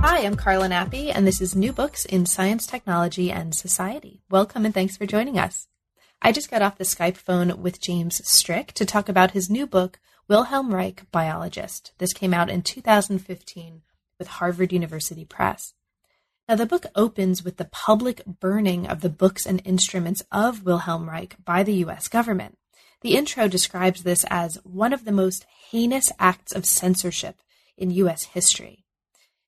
Hi, I'm Carla Nappi, and this is New Books in Science, Technology, and Society. Welcome and thanks for joining us. I just got off the Skype phone with James Strick to talk about his new book, Wilhelm Reich, Biologist. This came out in 2015 with Harvard University Press. Now, the book opens with the public burning of the books and instruments of Wilhelm Reich by the U.S. government. The intro describes this as one of the most heinous acts of censorship in U.S. history.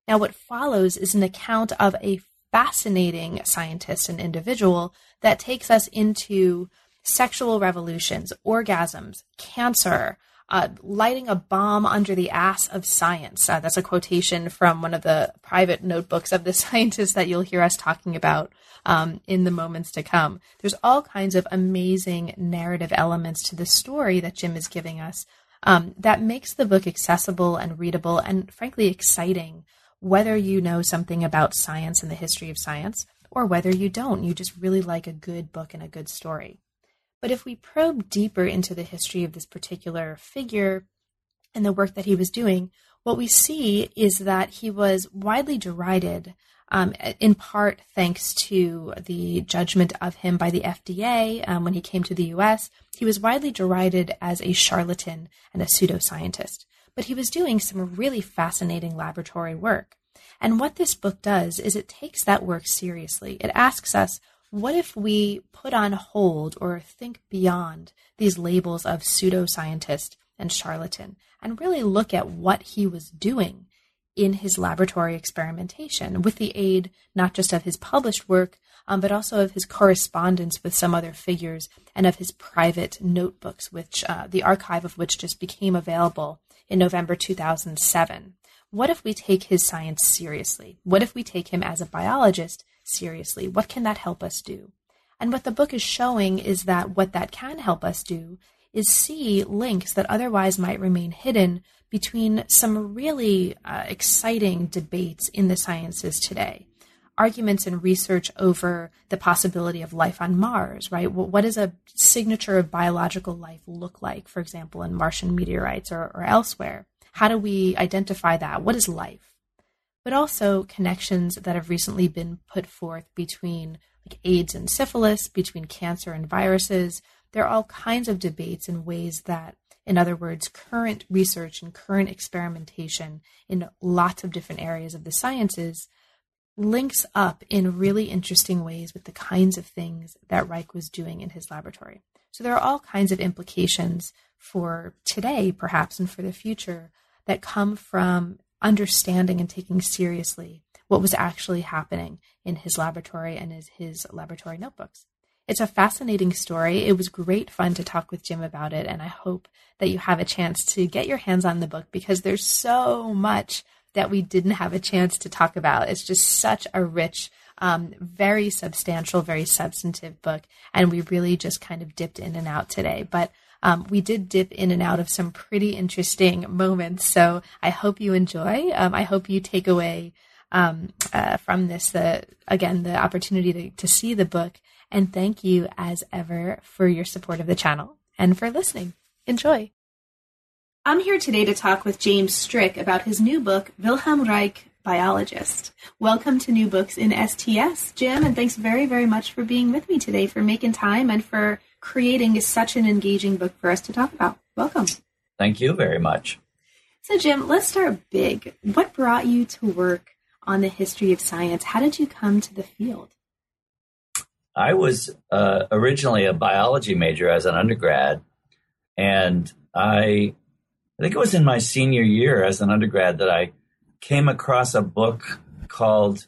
Now, what follows is an account of a fascinating scientist and individual that takes us into sexual revolutions, orgasms, cancer, uh, lighting a bomb under the ass of science. Uh, that's a quotation from one of the private notebooks of the scientist that you'll hear us talking about um, in the moments to come. There's all kinds of amazing narrative elements to the story that Jim is giving us um, that makes the book accessible and readable and, frankly, exciting whether you know something about science and the history of science, or whether you don't. You just really like a good book and a good story. But if we probe deeper into the history of this particular figure and the work that he was doing, what we see is that he was widely derided, um, in part thanks to the judgment of him by the FDA um, when he came to the US. He was widely derided as a charlatan and a pseudoscientist but he was doing some really fascinating laboratory work. And what this book does is it takes that work seriously. It asks us, what if we put on hold or think beyond these labels of pseudoscientist and charlatan and really look at what he was doing in his laboratory experimentation with the aid not just of his published work, um, but also of his correspondence with some other figures and of his private notebooks, which uh, the archive of which just became available in November 2007. What if we take his science seriously? What if we take him as a biologist seriously? What can that help us do? And what the book is showing is that what that can help us do is see links that otherwise might remain hidden between some really uh, exciting debates in the sciences today. Arguments and research over the possibility of life on Mars, right? What does a signature of biological life look like, for example, in Martian meteorites or, or elsewhere? How do we identify that? What is life? But also connections that have recently been put forth between like AIDS and syphilis, between cancer and viruses. There are all kinds of debates in ways that, in other words, current research and current experimentation in lots of different areas of the sciences links up in really interesting ways with the kinds of things that Reich was doing in his laboratory. So there are all kinds of implications for today, perhaps, and for the future that come from understanding and taking seriously what was actually happening in his laboratory and his, his laboratory notebooks. It's a fascinating story. It was great fun to talk with Jim about it, and I hope that you have a chance to get your hands on the book because there's so much that we didn't have a chance to talk about. It's just such a rich, um, very substantial, very substantive book, and we really just kind of dipped in and out today. But um, we did dip in and out of some pretty interesting moments. So I hope you enjoy. Um, I hope you take away um, uh, from this the again the opportunity to, to see the book. And thank you as ever for your support of the channel and for listening. Enjoy. I'm here today to talk with James Strick about his new book, Wilhelm Reich, Biologist. Welcome to New Books in STS, Jim, and thanks very, very much for being with me today, for making time, and for creating such an engaging book for us to talk about. Welcome. Thank you very much. So, Jim, let's start big. What brought you to work on the history of science? How did you come to the field? I was uh, originally a biology major as an undergrad, and I, I think it was in my senior year as an undergrad that I came across a book called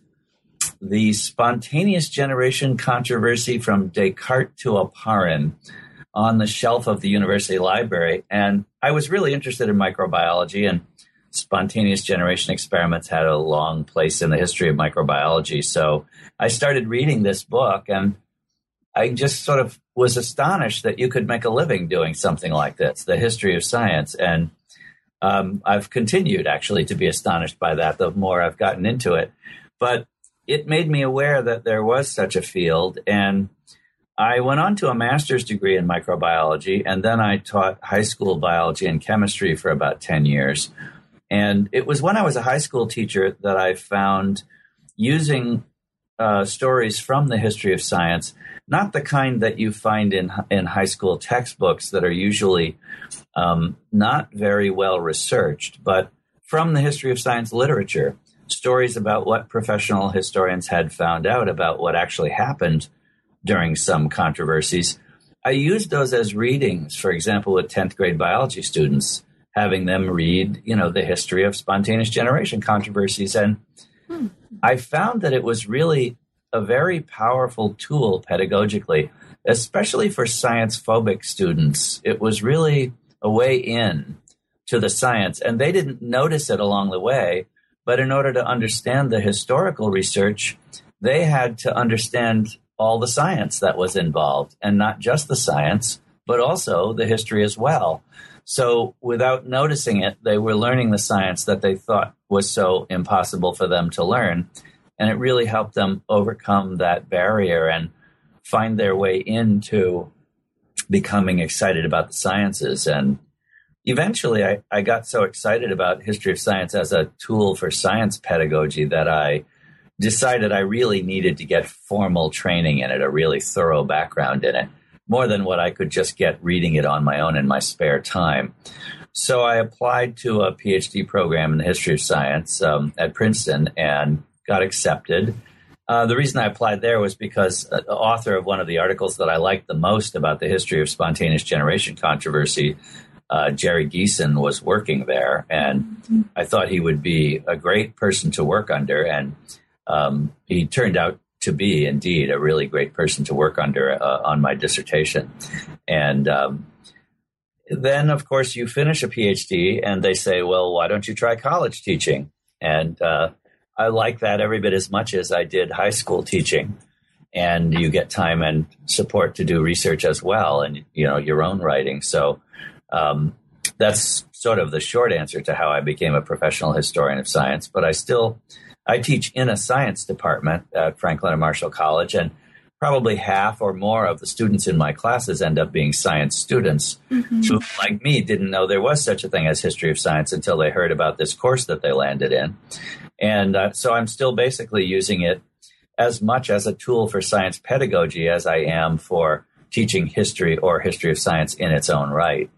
the spontaneous generation controversy from Descartes to Oparin on the shelf of the university library. And I was really interested in microbiology. And spontaneous generation experiments had a long place in the history of microbiology. So I started reading this book and I just sort of was astonished that you could make a living doing something like this, the history of science. And um, I've continued actually to be astonished by that the more I've gotten into it. But it made me aware that there was such a field. And I went on to a master's degree in microbiology, and then I taught high school biology and chemistry for about 10 years. And it was when I was a high school teacher that I found using uh, stories from the history of science, not the kind that you find in in high school textbooks that are usually um, not very well researched, but from the history of science literature, stories about what professional historians had found out about what actually happened during some controversies. I used those as readings, for example, with 10th grade biology students having them read, you know, the history of spontaneous generation controversies. And. Hmm. I found that it was really a very powerful tool pedagogically, especially for science phobic students. It was really a way in to the science, and they didn't notice it along the way. But in order to understand the historical research, they had to understand all the science that was involved, and not just the science, but also the history as well. So without noticing it, they were learning the science that they thought was so impossible for them to learn. And it really helped them overcome that barrier and find their way into becoming excited about the sciences. And eventually, I, I got so excited about history of science as a tool for science pedagogy that I decided I really needed to get formal training in it, a really thorough background in it more than what I could just get reading it on my own in my spare time. So I applied to a PhD program in the history of science um, at Princeton and got accepted. Uh, the reason I applied there was because uh, the author of one of the articles that I liked the most about the history of spontaneous generation controversy, uh, Jerry Geison, was working there, and mm-hmm. I thought he would be a great person to work under. And um, he turned out to be indeed a really great person to work under uh, on my dissertation. And um, then, of course, you finish a PhD and they say, well, why don't you try college teaching? And uh, I like that every bit as much as I did high school teaching. And you get time and support to do research as well, and you know your own writing. So um, that's sort of the short answer to how I became a professional historian of science. But I still I teach in a science department at Franklin and Marshall College, and probably half or more of the students in my classes end up being science students mm-hmm. who, like me, didn't know there was such a thing as history of science until they heard about this course that they landed in. And uh, so I'm still basically using it as much as a tool for science pedagogy as I am for teaching history or history of science in its own right.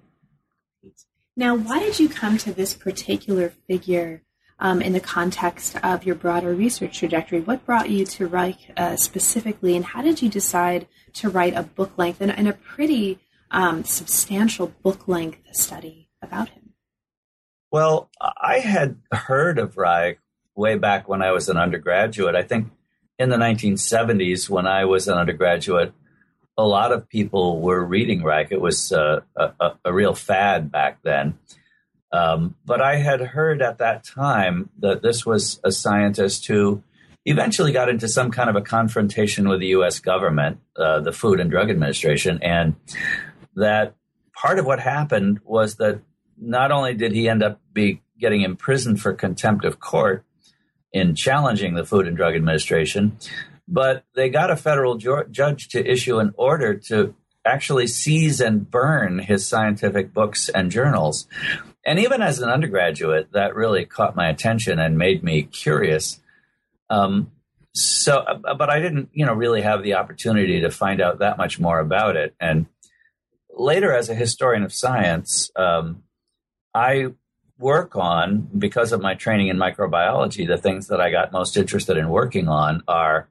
Now, why did you come to this particular figure um, in the context of your broader research trajectory. What brought you to Reich uh, specifically, and how did you decide to write a book length and, and a pretty um, substantial book length study about him? Well, I had heard of Reich way back when I was an undergraduate. I think in the 1970s, when I was an undergraduate, a lot of people were reading Reich. It was uh, a, a, real fad back then. Um, but I had heard at that time that this was a scientist who eventually got into some kind of a confrontation with the U.S. government, uh, the Food and Drug Administration, and that part of what happened was that not only did he end up be getting imprisoned for contempt of court in challenging the Food and Drug Administration, but they got a federal ju- judge to issue an order to actually seize and burn his scientific books and journals. And even as an undergraduate, that really caught my attention and made me curious. Um, so, but I didn't, you know, really have the opportunity to find out that much more about it. And later, as a historian of science, um, I work on, because of my training in microbiology, the things that I got most interested in working on are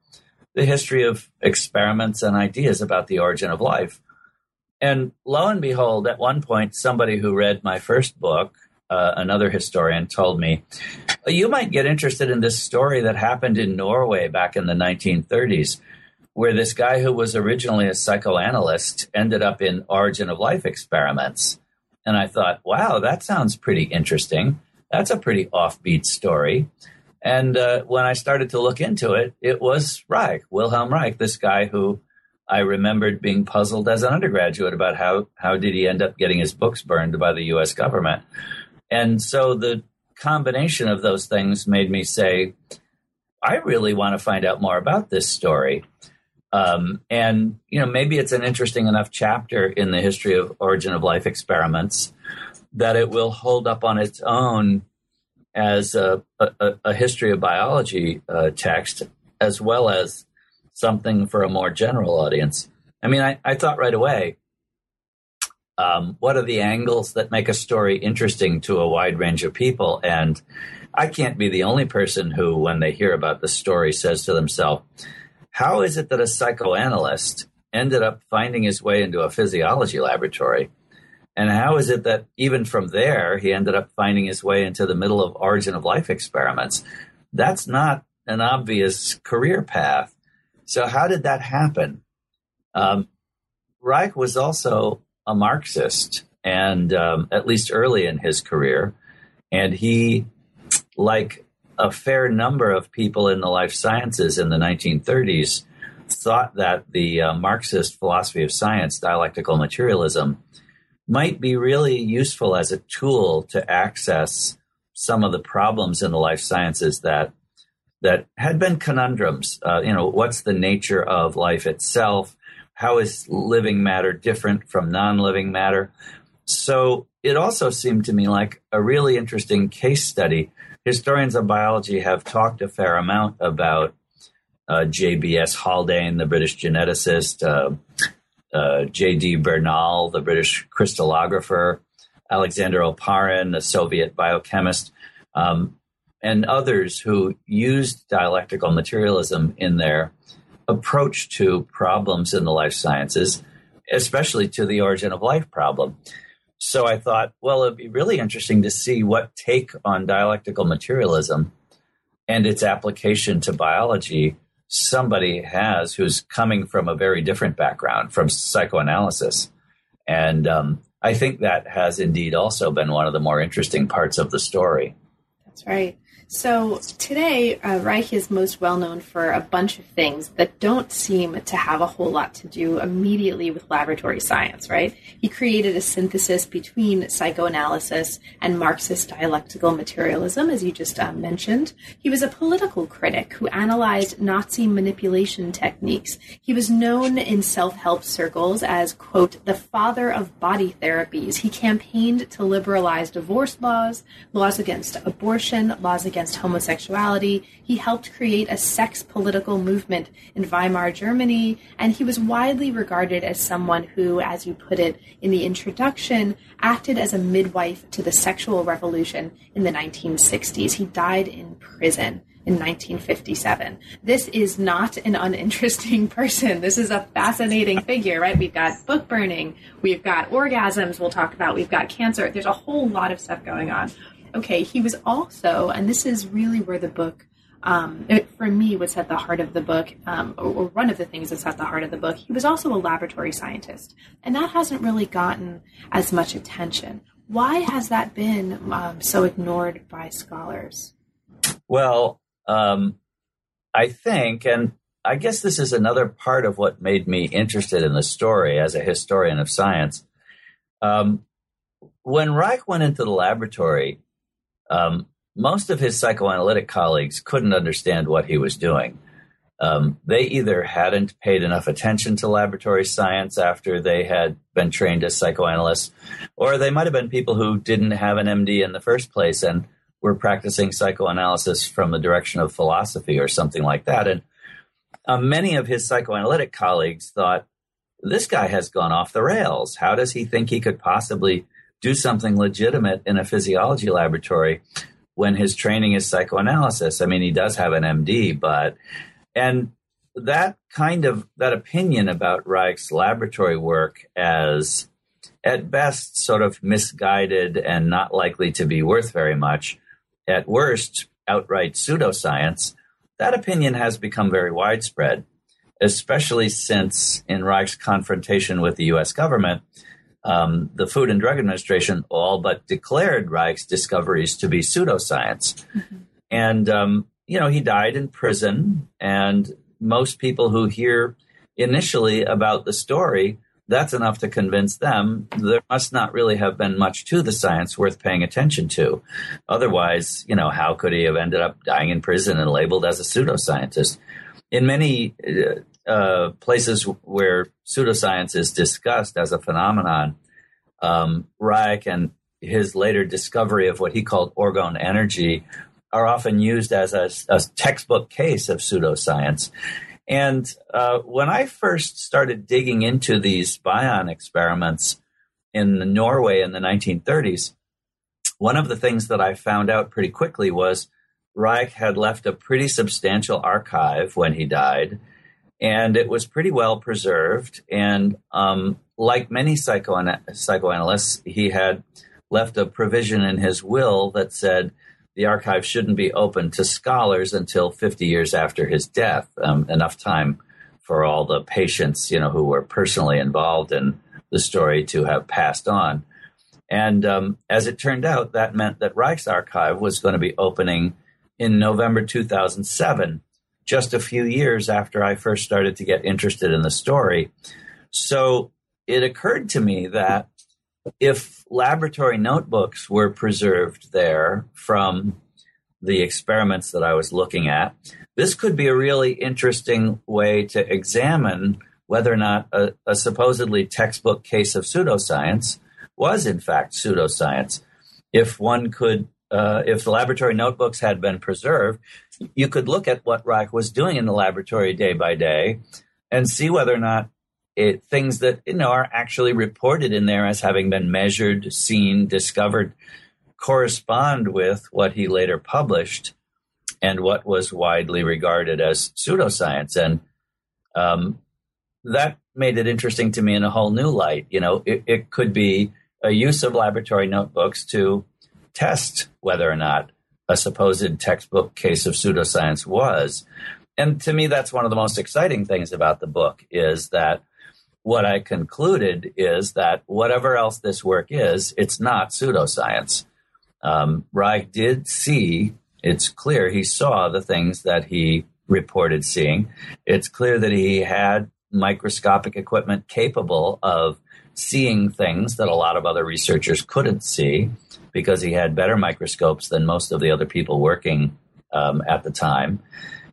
the history of experiments and ideas about the origin of life. And lo and behold, at one point, somebody who read my first book, uh, another historian, told me, You might get interested in this story that happened in Norway back in the 1930s, where this guy who was originally a psychoanalyst ended up in origin of life experiments. And I thought, wow, that sounds pretty interesting. that's a pretty offbeat story. And uh, when I started to look into it, it was Reich, Wilhelm Reich, this guy who I remembered being puzzled as an undergraduate about how, how did he end up getting his books burned by the US government. And so the combination of those things made me say, I really want to find out more about this story. Um, and, you know, maybe it's an interesting enough chapter in the history of origin of life experiments that it will hold up on its own as a, a, a history of biology uh, text, as well as something for a more general audience. I mean, I, I thought right away, um, what are the angles that make a story interesting to a wide range of people? And I can't be the only person who, when they hear about the story, says to themselves, how is it that a psychoanalyst ended up finding his way into a physiology laboratory? And how is it that even from there, he ended up finding his way into the middle of origin of life experiments? That's not an obvious career path. So, how did that happen? Um, Reich was also a Marxist, and um, at least early in his career, and he, like a fair number of people in the life sciences in the 1930s, thought that the uh, Marxist philosophy of science, dialectical materialism, might be really useful as a tool to access some of the problems in the life sciences that that had been conundrums. Uh, you know, what's the nature of life itself? How is living matter different from non-living matter? So it also seemed to me like a really interesting case study. Historians of biology have talked a fair amount about uh, J.B.S. Haldane, the British geneticist, uh, uh, J.D. Bernal, the British crystallographer, Alexander Oparin, the Soviet biochemist, um, and others who used dialectical materialism in their approach to problems in the life sciences, especially to the origin of life problem. So I thought, well, it'd be really interesting to see what take on dialectical materialism and its application to biology somebody has who's coming from a very different background from psychoanalysis. And um, I think that has indeed also been one of the more interesting parts of the story. That's right. So today, uh, Reich is most well known for a bunch of things that don't seem to have a whole lot to do immediately with laboratory science, right? He created a synthesis between psychoanalysis and Marxist dialectical materialism, as you just uh, mentioned. He was a political critic who analyzed Nazi manipulation techniques. He was known in self-help circles as, quote, the father of body therapies. He campaigned to liberalize divorce laws, laws against abortion, laws against against homosexuality. He helped create a sex political movement in Weimar Germany, and he was widely regarded as someone who, as you put it in the introduction, acted as a midwife to the sexual revolution in the 1960s. He died in prison in 1957. This is not an uninteresting person. This is a fascinating figure, right? We've got book burning, we've got orgasms we'll talk about, we've got cancer. There's a whole lot of stuff going on okay, he was also, and this is really where the book, um, it, for me, was at the heart of the book, um, or, or, one of the things that's at the heart of the book. He was also a laboratory scientist, and that hasn't really gotten as much attention. Why has that been um, so ignored by scholars? Well, um, I think, and I guess this is another part of what made me interested in the story as a historian of science. Um, when Reich went into the laboratory, um, most of his psychoanalytic colleagues couldn't understand what he was doing. Um, they either hadn't paid enough attention to laboratory science after they had been trained as psychoanalysts, or they might have been people who didn't have an MD in the first place and were practicing psychoanalysis from the direction of philosophy or something like that. And uh, many of his psychoanalytic colleagues thought, this guy has gone off the rails. How does he think he could possibly do something legitimate in a physiology laboratory when his training is psychoanalysis. I mean, he does have an MD, but, and that kind of, that opinion about Reich's laboratory work as at best sort of misguided and not likely to be worth very much, at worst, outright pseudoscience, that opinion has become very widespread, especially since in Reich's confrontation with the US government, um, the Food and Drug Administration all but declared Reich's discoveries to be pseudoscience. Mm-hmm. And, um, you know, he died in prison. And most people who hear initially about the story, that's enough to convince them there must not really have been much to the science worth paying attention to. Otherwise, you know, how could he have ended up dying in prison and labeled as a pseudoscientist? In many uh, uh, places where pseudoscience is discussed as a phenomenon, um, Reich and his later discovery of what he called orgone energy are often used as a, a textbook case of pseudoscience. And uh, when I first started digging into these Bion experiments in Norway in the 1930s, one of the things that I found out pretty quickly was Reich had left a pretty substantial archive when he died and it was pretty well preserved. And um, like many psychoana- psychoanalysts, he had left a provision in his will that said the archive shouldn't be open to scholars until 50 years after his death, um, enough time for all the patients, you know, who were personally involved in the story to have passed on. And um, as it turned out, that meant that Reich's archive was going to be opening in November 2007 just a few years after I first started to get interested in the story. So it occurred to me that if laboratory notebooks were preserved there from the experiments that I was looking at, this could be a really interesting way to examine whether or not a, a supposedly textbook case of pseudoscience was in fact pseudoscience. If one could uh, if the laboratory notebooks had been preserved, you could look at what Reich was doing in the laboratory day by day and see whether or not it, things that you know are actually reported in there as having been measured, seen, discovered, correspond with what he later published and what was widely regarded as pseudoscience. And um, that made it interesting to me in a whole new light. You know, it, it could be a use of laboratory notebooks to test whether or not a supposed textbook case of pseudoscience was. And to me, that's one of the most exciting things about the book is that what I concluded is that whatever else this work is, it's not pseudoscience. Um, Reich did see, it's clear he saw the things that he reported seeing. It's clear that he had microscopic equipment capable of seeing things that a lot of other researchers couldn't see because he had better microscopes than most of the other people working um, at the time.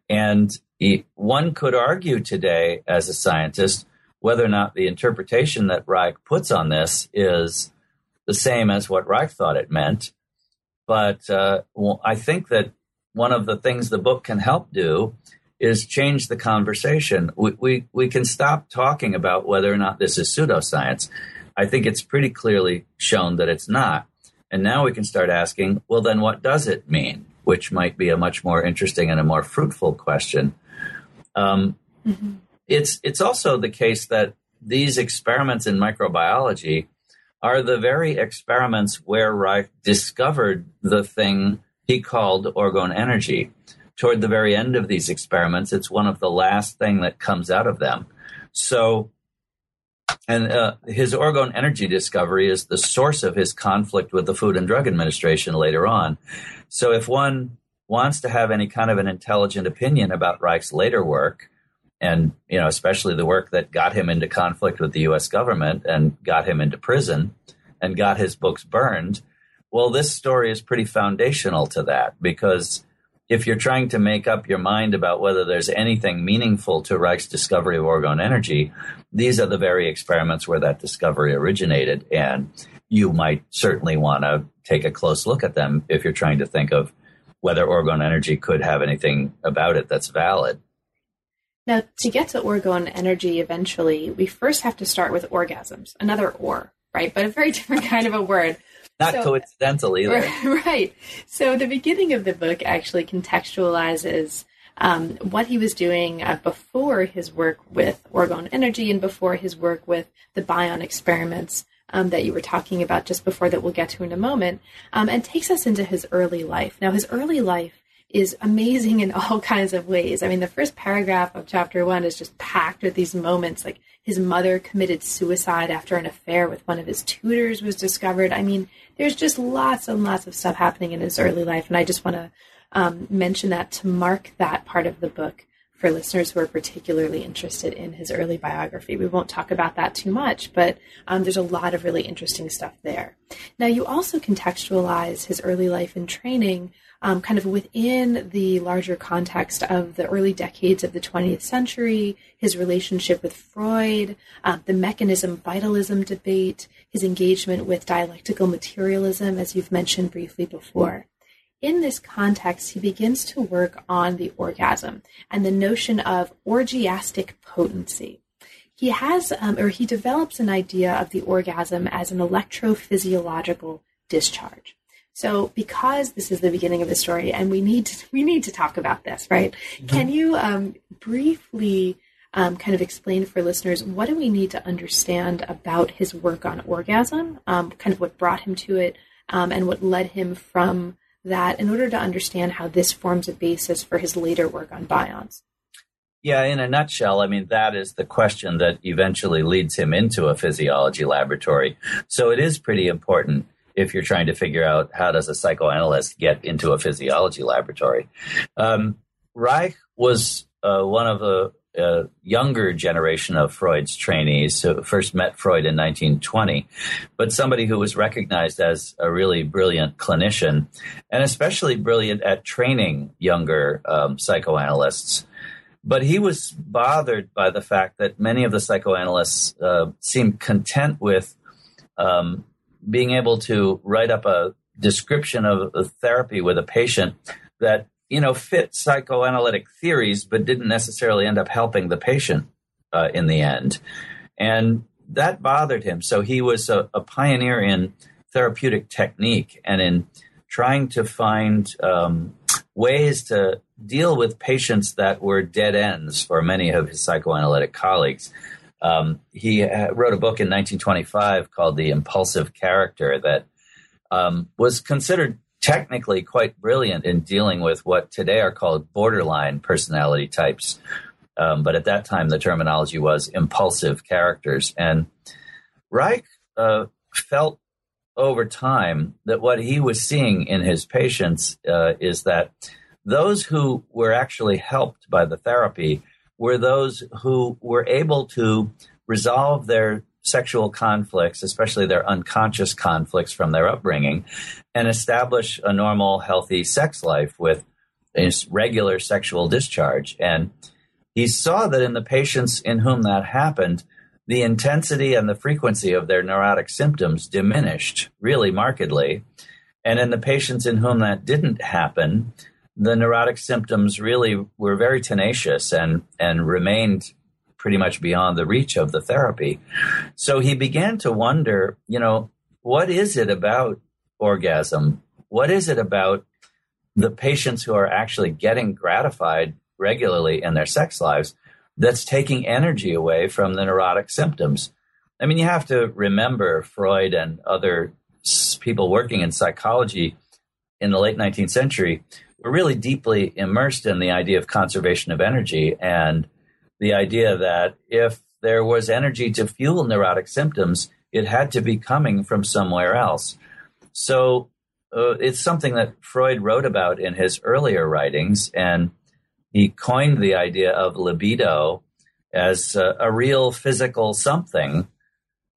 And he, one could argue today, as a scientist, whether or not the interpretation that Reich puts on this is the same as what Reich thought it meant. But uh, well, I think that one of the things the book can help do is change the conversation. We, we, we can stop talking about whether or not this is pseudoscience. I think it's pretty clearly shown that it's not. And now we can start asking, well, then what does it mean? Which might be a much more interesting and a more fruitful question. Um, mm-hmm. It's it's also the case that these experiments in microbiology are the very experiments where Reich discovered the thing he called orgone energy. Toward the very end of these experiments, it's one of the last thing that comes out of them. So and uh, his orgone energy discovery is the source of his conflict with the Food and Drug Administration later on. So, if one wants to have any kind of an intelligent opinion about Reich's later work, and you know, especially the work that got him into conflict with the U.S. government and got him into prison and got his books burned, well, this story is pretty foundational to that because if you're trying to make up your mind about whether there's anything meaningful to Reich's discovery of orgone energy, these are the very experiments where that discovery originated. And you might certainly want to take a close look at them if you're trying to think of whether orgone energy could have anything about it that's valid. Now, to get to orgone energy eventually, we first have to start with orgasms, another or, right? But a very different kind of a word. Not so, coincidental either. Right. So the beginning of the book actually contextualizes um, what he was doing uh, before his work with orgone energy and before his work with the Bion experiments um, that you were talking about just before that we'll get to in a moment, um, and takes us into his early life. Now, his early life is amazing in all kinds of ways. I mean, the first paragraph of chapter one is just packed with these moments like his mother committed suicide after an affair with one of his tutors was discovered. I mean, there's just lots and lots of stuff happening in his early life. And I just want to um, mention that to mark that part of the book for listeners who are particularly interested in his early biography. We won't talk about that too much, but um, there's a lot of really interesting stuff there. Now, you also contextualize his early life and training um, kind of within the larger context of the early decades of the 20th century, his relationship with Freud, uh, the mechanism vitalism debate, his engagement with dialectical materialism, as you've mentioned briefly before. In this context, he begins to work on the orgasm and the notion of orgiastic potency. He has, um, or he develops an idea of the orgasm as an electrophysiological discharge. So, because this is the beginning of the story, and we need to, we need to talk about this, right? Mm-hmm. Can you um, briefly um, kind of explain for listeners what do we need to understand about his work on orgasm, um, kind of what brought him to it, um, and what led him from that, in order to understand how this forms a basis for his later work on bions? Yeah, in a nutshell, I mean, that is the question that eventually leads him into a physiology laboratory. So it is pretty important if you're trying to figure out how does a psychoanalyst get into a physiology laboratory. Um, Reich was uh, one of the uh, younger generation of Freud's trainees who first met Freud in 1920, but somebody who was recognized as a really brilliant clinician and especially brilliant at training younger um, psychoanalysts. But he was bothered by the fact that many of the psychoanalysts uh, seemed content with um, being able to write up a description of a therapy with a patient that you know fit psychoanalytic theories but didn't necessarily end up helping the patient uh, in the end. And that bothered him. So he was a, a pioneer in therapeutic technique and in trying to find um, ways to deal with patients that were dead ends for many of his psychoanalytic colleagues um, he uh, wrote a book in 1925 called The Impulsive Character that um, was considered technically quite brilliant in dealing with what today are called borderline personality types. Um, but at that time, the terminology was impulsive characters. And Reich uh, felt over time that what he was seeing in his patients uh, is that those who were actually helped by the therapy were those who were able to resolve their sexual conflicts, especially their unconscious conflicts from their upbringing, and establish a normal, healthy sex life with regular sexual discharge. And he saw that in the patients in whom that happened, the intensity and the frequency of their neurotic symptoms diminished really markedly. And in the patients in whom that didn't happen, the neurotic symptoms really were very tenacious and, and remained pretty much beyond the reach of the therapy. So he began to wonder, you know, what is it about orgasm? What is it about the patients who are actually getting gratified regularly in their sex lives that's taking energy away from the neurotic symptoms? I mean, you have to remember Freud and other people working in psychology in the late 19th century we're really deeply immersed in the idea of conservation of energy and the idea that if there was energy to fuel neurotic symptoms, it had to be coming from somewhere else. So uh, it's something that Freud wrote about in his earlier writings, and he coined the idea of libido as a, a real physical something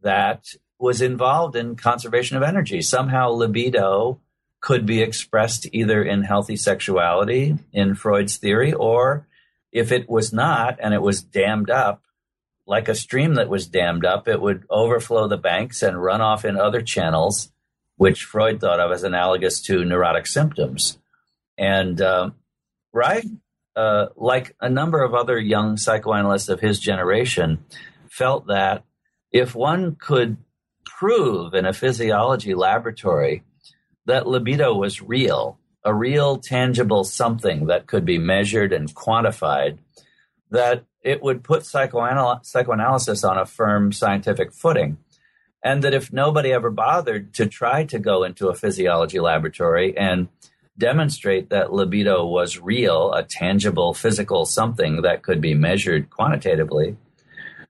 that was involved in conservation of energy. Somehow, libido could be expressed either in healthy sexuality in Freud's theory, or if it was not and it was dammed up, like a stream that was dammed up, it would overflow the banks and run off in other channels, which Freud thought of as analogous to neurotic symptoms. And um, Reich, uh, like a number of other young psychoanalysts of his generation, felt that if one could prove in a physiology laboratory that libido was real, a real tangible something that could be measured and quantified, that it would put psychoanal- psychoanalysis on a firm scientific footing. And that if nobody ever bothered to try to go into a physiology laboratory and demonstrate that libido was real, a tangible physical something that could be measured quantitatively,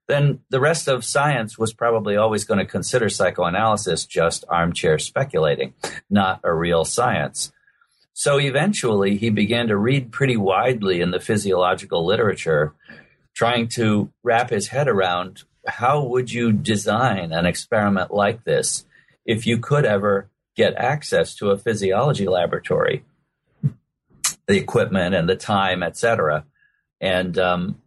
then the rest of science was probably always going to consider psychoanalysis just armchair speculating, not a real science. So eventually he began to read pretty widely in the physiological literature, trying to wrap his head around how would you design an experiment like this if you could ever get access to a physiology laboratory, the equipment and the time, etc. And um,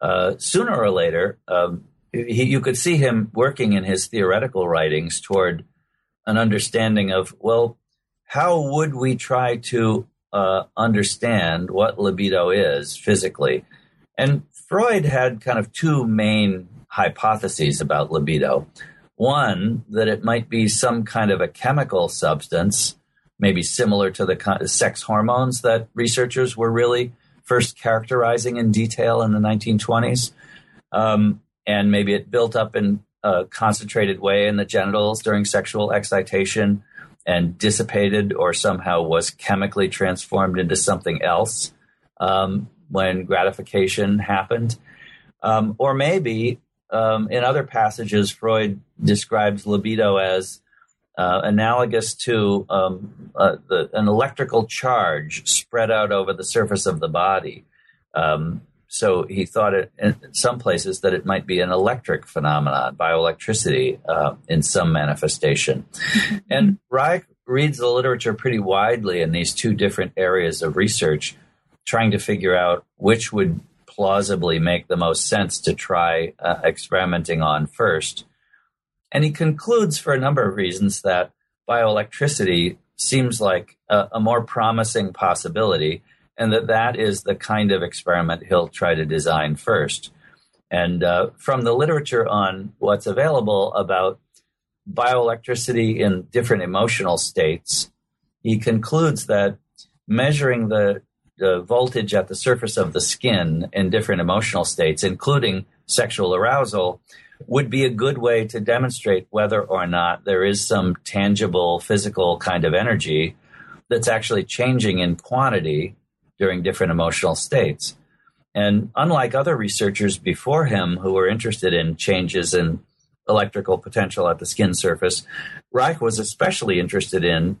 uh, sooner or later, um, he, you could see him working in his theoretical writings toward an understanding of, well, how would we try to uh, understand what libido is physically? And Freud had kind of two main hypotheses about libido. One, that it might be some kind of a chemical substance, maybe similar to the sex hormones that researchers were really first characterizing in detail in the 1920s. Um, and maybe it built up in a concentrated way in the genitals during sexual excitation and dissipated or somehow was chemically transformed into something else um, when gratification happened. Um, or maybe um, in other passages, Freud describes libido as uh, analogous to um, uh, the, an electrical charge spread out over the surface of the body. Um, so he thought it in some places that it might be an electric phenomenon, bioelectricity uh, in some manifestation. and Reich reads the literature pretty widely in these two different areas of research, trying to figure out which would plausibly make the most sense to try uh, experimenting on first. And he concludes for a number of reasons that bioelectricity seems like a, a, more promising possibility, and that that is the kind of experiment he'll try to design first. And uh, from the literature on what's available about bioelectricity in different emotional states, he concludes that measuring the, the voltage at the surface of the skin in different emotional states, including sexual arousal, would be a good way to demonstrate whether or not there is some tangible physical kind of energy that's actually changing in quantity during different emotional states. And unlike other researchers before him who were interested in changes in electrical potential at the skin surface, Reich was especially interested in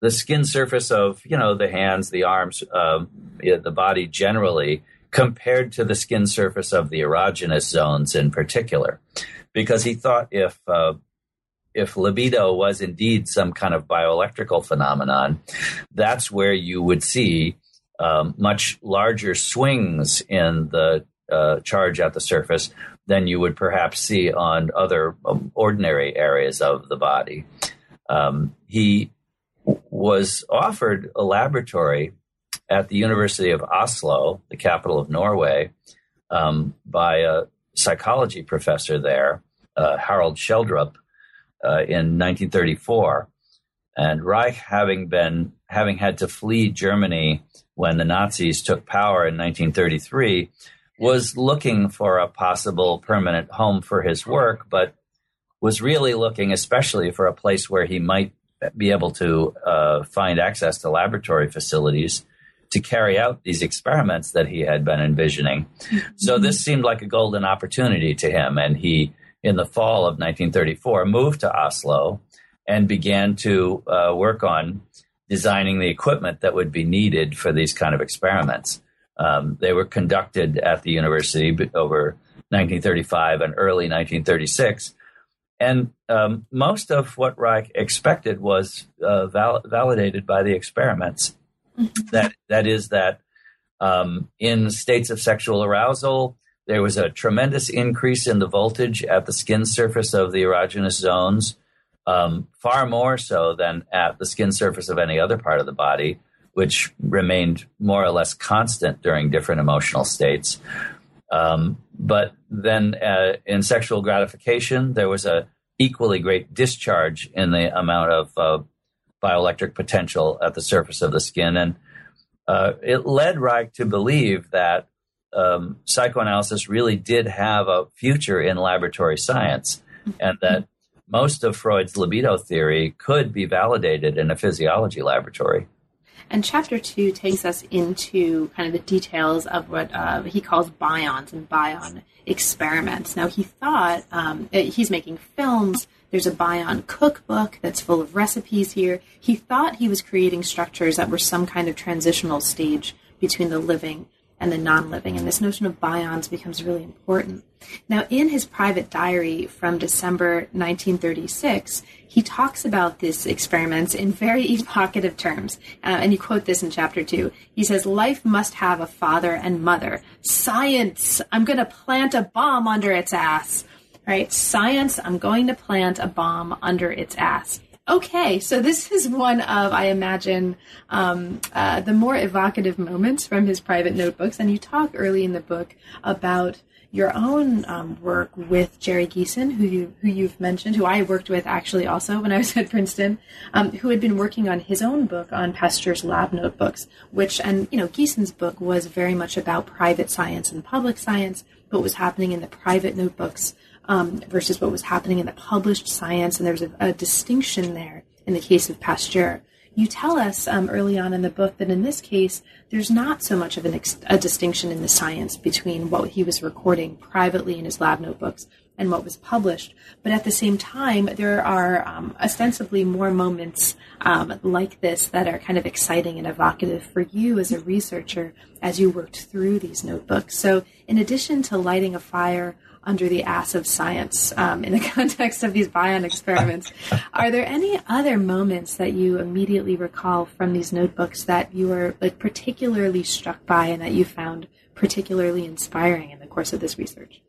the skin surface of, you know, the hands, the arms, uh, the body generally, compared to the skin surface of the erogenous zones in particular, because he thought if uh, if libido was indeed some kind of bioelectrical phenomenon, that's where you would see um, much larger swings in the uh, charge at the surface than you would perhaps see on other um, ordinary areas of the body. Um, he was offered a laboratory at the University of Oslo, the capital of Norway, um, by a psychology professor there, uh, Harald Schjelderup, uh, in 1934. And Reich, having been having had to flee Germany when the Nazis took power in 1933, was looking for a possible permanent home for his work, but was really looking especially for a place where he might be able to uh, find access to laboratory facilities to carry out these experiments that he had been envisioning. So this seemed like a golden opportunity to him. And he, in the fall of 1934, moved to Oslo and began to uh, work on designing the equipment that would be needed for these kind of experiments. Um, they were conducted at the university over 1935 and early 1936. And um, most of what Reich expected was uh, val- validated by the experiments. Mm-hmm. that that is that um, in states of sexual arousal, there was a tremendous increase in the voltage at the skin surface of the erogenous zones, um, far more so than at the skin surface of any other part of the body, which remained more or less constant during different emotional states. Um, but then uh, in sexual gratification, there was a equally great discharge in the amount of uh, bioelectric potential at the surface of the skin. And uh, it led Reich to believe that um, psychoanalysis really did have a future in laboratory science and that most of Freud's libido theory could be validated in a physiology laboratory. And chapter two takes us into kind of the details of what uh, he calls bions and bion experiments. Now, he thought um, he's making films. There's a bion cookbook that's full of recipes here. He thought he was creating structures that were some kind of transitional stage between the living and the non living. And this notion of bions becomes really important. Now, in his private diary from December 1936, he talks about these experiments in very evocative terms. Uh, and you quote this in chapter two. He says, Life must have a father and mother. Science! I'm going to plant a bomb under its ass. Right? Science, I'm going to plant a bomb under its ass. Okay, so this is one of, I imagine, um, uh, the more evocative moments from his private notebooks. And you talk early in the book about your own um, work with Jerry Geison, who you who you've mentioned, who I worked with actually also when I was at Princeton, um, who had been working on his own book on Pasteur's lab notebooks, which and you know Geison's book was very much about private science and public science, what was happening in the private notebooks um, versus what was happening in the published science. And there's a, a distinction there in the case of Pasteur. You tell us um, early on in the book that in this case, there's not so much of ex- a distinction in the science between what he was recording privately in his lab notebooks and what was published. But at the same time, there are um, ostensibly more moments um, like this that are kind of exciting and evocative for you as a researcher as you worked through these notebooks. So, in addition to lighting a fire under the ass of science um, in the context of these bion experiments. Are there any other moments that you immediately recall from these notebooks that you were like particularly struck by and that you found particularly inspiring in the course of this research?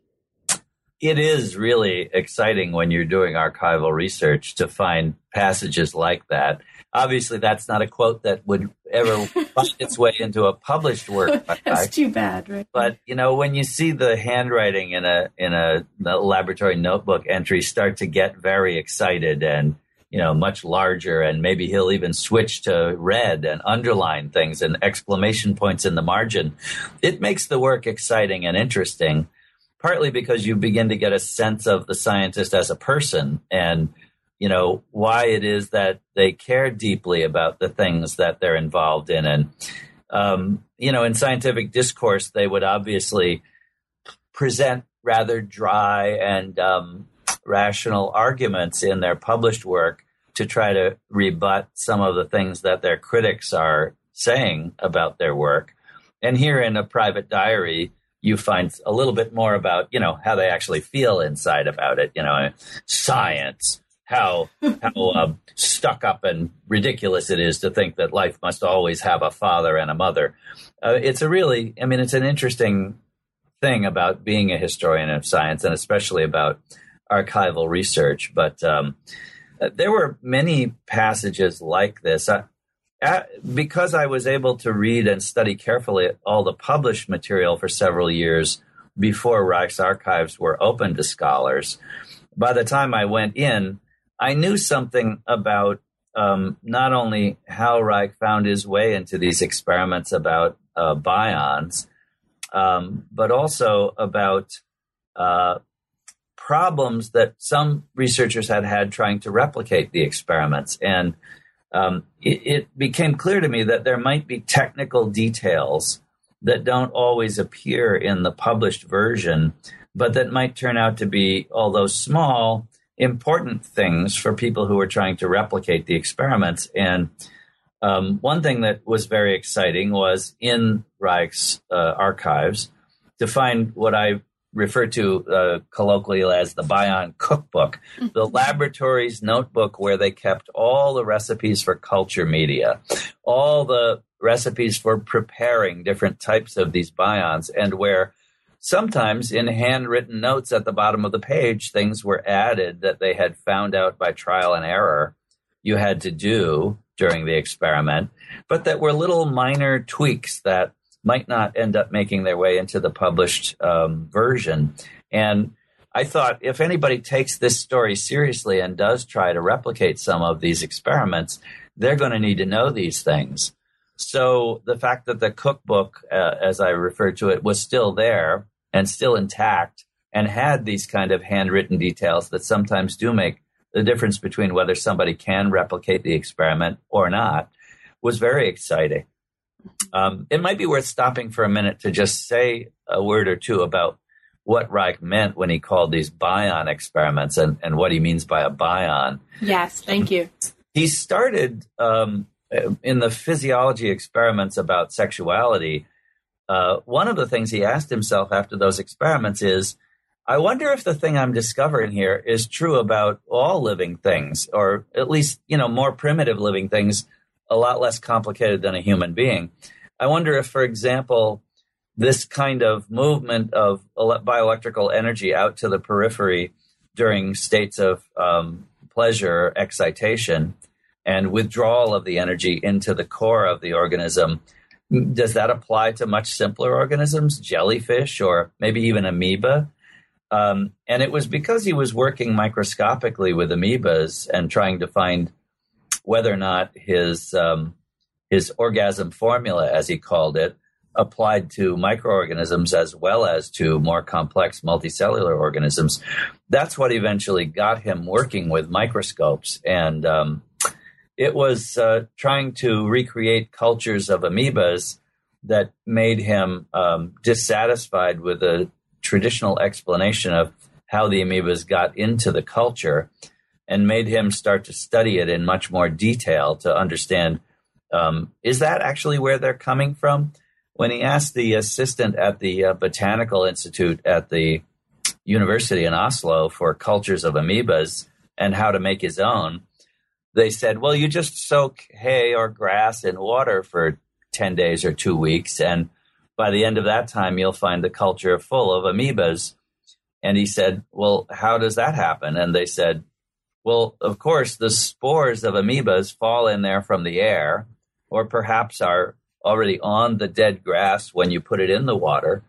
It is really exciting when you're doing archival research to find passages like that obviously that's not a quote that would ever find its way into a published work. That's too bad, right? But you know, when you see the handwriting in a in a, a laboratory notebook entry start to get very excited and you know much larger, and maybe he'll even switch to red and underline things and exclamation points in the margin, it makes the work exciting and interesting. Partly because you begin to get a sense of the scientist as a person and you know why it is that they care deeply about the things that they're involved in. And um, you know in scientific discourse they would obviously present rather dry and um, rational arguments in their published work to try to rebut some of the things that their critics are saying about their work. And here in a private diary you find a little bit more about you know how they actually feel inside about it you know science how how uh, stuck up and ridiculous it is to think that life must always have a father and a mother. Uh, it's a really, I mean, it's an interesting thing about being a historian of science, and especially about archival research. But um, there were many passages like this. Uh, because I was able to read and study carefully all the published material for several years before Reich's archives were open to scholars, by the time I went in, I knew something about um, not only how Reich found his way into these experiments about uh, bions, um, but also about uh, problems that some researchers had had trying to replicate the experiments. And um, it, it, became clear to me that there might be technical details that don't always appear in the published version, but that might turn out to be, although small, important things for people who are trying to replicate the experiments. And um, one thing that was very exciting was in Reich's uh, archives to find what I refer to uh, colloquially as the Bion Cookbook, the laboratory's notebook where they kept all the recipes for culture media, all the recipes for preparing different types of these bions, and where Sometimes in handwritten notes at the bottom of the page, things were added that they had found out by trial and error you had to do during the experiment, but that were little minor tweaks that might not end up making their way into the published um, version. And I thought if anybody takes this story seriously and does try to replicate some of these experiments, they're going to need to know these things. So the fact that the cookbook, uh, as I referred to it, was still there and still intact and had these kind of handwritten details that sometimes do make the difference between whether somebody can replicate the experiment or not was very exciting. Um, it might be worth stopping for a minute to just say a word or two about what Reich meant when he called these bion experiments and, and what he means by a bion. Yes, thank you. He started um, in the physiology experiments about sexuality. Uh, one of the things he asked himself after those experiments is, I wonder if the thing I'm discovering here is true about all living things, or at least, you know, more primitive living things, a lot less complicated than a human being. I wonder if, for example, this kind of movement of bioelectrical energy out to the periphery during states of um, pleasure, excitation, and withdrawal of the energy into the core of the organism. Does that apply to much simpler organisms, jellyfish, or maybe even amoeba? Um, and it was because he was working microscopically with amoebas and trying to find whether or not his um, his orgasm formula, as he called it, applied to microorganisms as well as to more complex multicellular organisms. That's what eventually got him working with microscopes. And um, it was uh, trying to recreate cultures of amoebas that made him um, dissatisfied with the traditional explanation of how the amoebas got into the culture and made him start to study it in much more detail to understand um, is that actually where they're coming from? When he asked the assistant at the uh, Botanical Institute at the university in Oslo for cultures of amoebas and how to make his own, they said, well, you just soak hay or grass in water for 10 days or two weeks. And by the end of that time, you'll find the culture full of amoebas. And he said, well, how does that happen? And they said, well, of course, the spores of amoebas fall in there from the air, or perhaps are already on the dead grass when you put it in the water.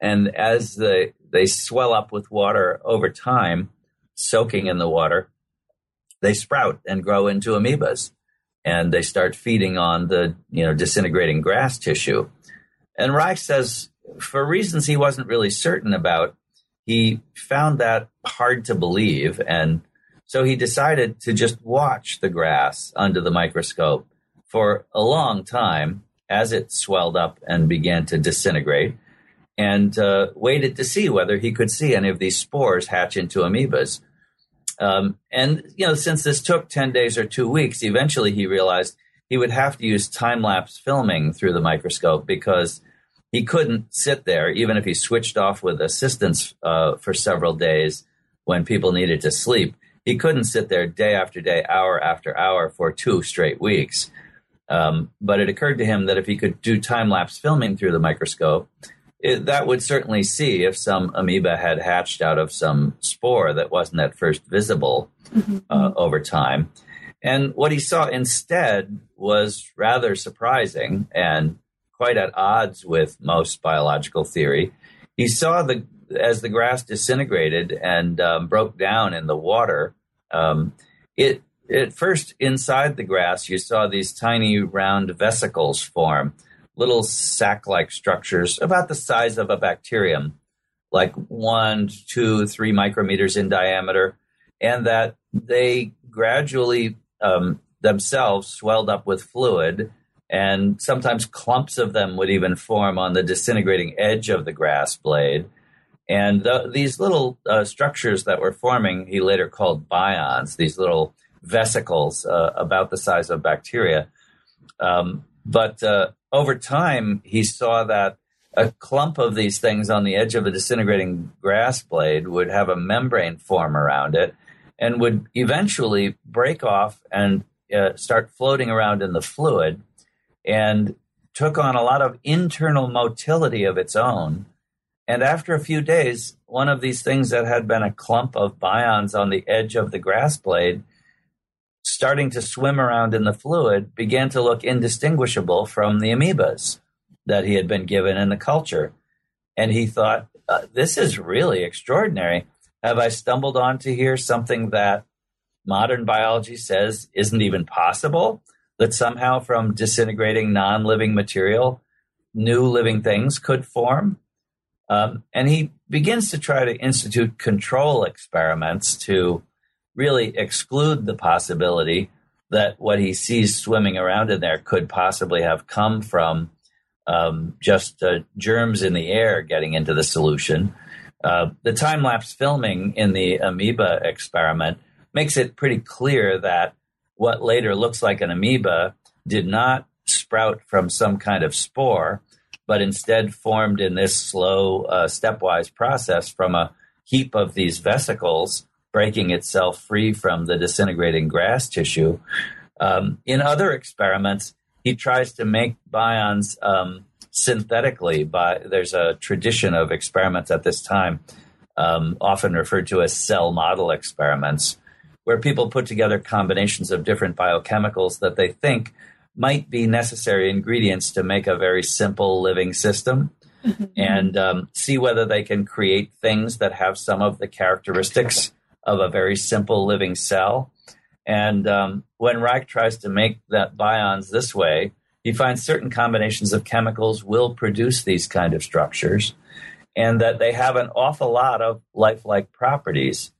And as the, they swell up with water over time, soaking in the water, they sprout and grow into amoebas and they start feeding on the you know disintegrating grass tissue. And Reich says, for reasons he wasn't really certain about, he found that hard to believe, and so he decided to just watch the grass under the microscope for a long time as it swelled up and began to disintegrate, and uh, waited to see whether he could see any of these spores hatch into amoebas. Um, and, you know, since this took 10 days or two weeks, eventually he realized he would have to use time lapse filming through the microscope because he couldn't sit there, even if he switched off with assistance uh, for several days when people needed to sleep. He couldn't sit there day after day, hour after hour for two straight weeks. Um, but it occurred to him that if he could do time lapse filming through the microscope, it, that would certainly see if some amoeba had hatched out of some spore that wasn't at first visible mm-hmm. uh, over time. And what he saw instead was rather surprising and quite at odds with most biological theory. He saw the as the grass disintegrated and um, broke down in the water. Um, it at first inside the grass, you saw these tiny round vesicles form little sac like structures about the size of a bacterium, like one, two, three micrometers in diameter, and that they gradually um, themselves swelled up with fluid. And sometimes clumps of them would even form on the disintegrating edge of the grass blade. And the, these little uh, structures that were forming, he later called bions, these little vesicles uh, about the size of bacteria. Um, but uh, over time, he saw that a clump of these things on the edge of a disintegrating grass blade would have a membrane form around it and would eventually break off and uh, start floating around in the fluid and took on a lot of internal motility of its own. And after a few days, one of these things that had been a clump of bions on the edge of the grass blade starting to swim around in the fluid began to look indistinguishable from the amoebas that he had been given in the culture. And he thought, uh, this is really extraordinary. Have I stumbled onto here something that modern biology says isn't even possible? That somehow from disintegrating non living material, new living things could form? Um, and he begins to try to institute control experiments to really exclude the possibility that what he sees swimming around in there could possibly have come from um, just uh, germs in the air getting into the solution. Uh, the time lapse filming in the amoeba experiment makes it pretty clear that what later looks like an amoeba did not sprout from some kind of spore, but instead formed in this slow, uh, stepwise process from a heap of these vesicles breaking itself free from the disintegrating grass tissue. Um, in other experiments, he tries to make bions um, synthetically. By there's a tradition of experiments at this time, um, often referred to as cell model experiments, where people put together combinations of different biochemicals that they think might be necessary ingredients to make a very simple living system. Mm-hmm. And um, see whether they can create things that have some of the characteristics of a very simple living cell. And um, when Reich tries to make that bions this way, he finds certain combinations of chemicals will produce these kind of structures, and that they have an awful lot of lifelike properties.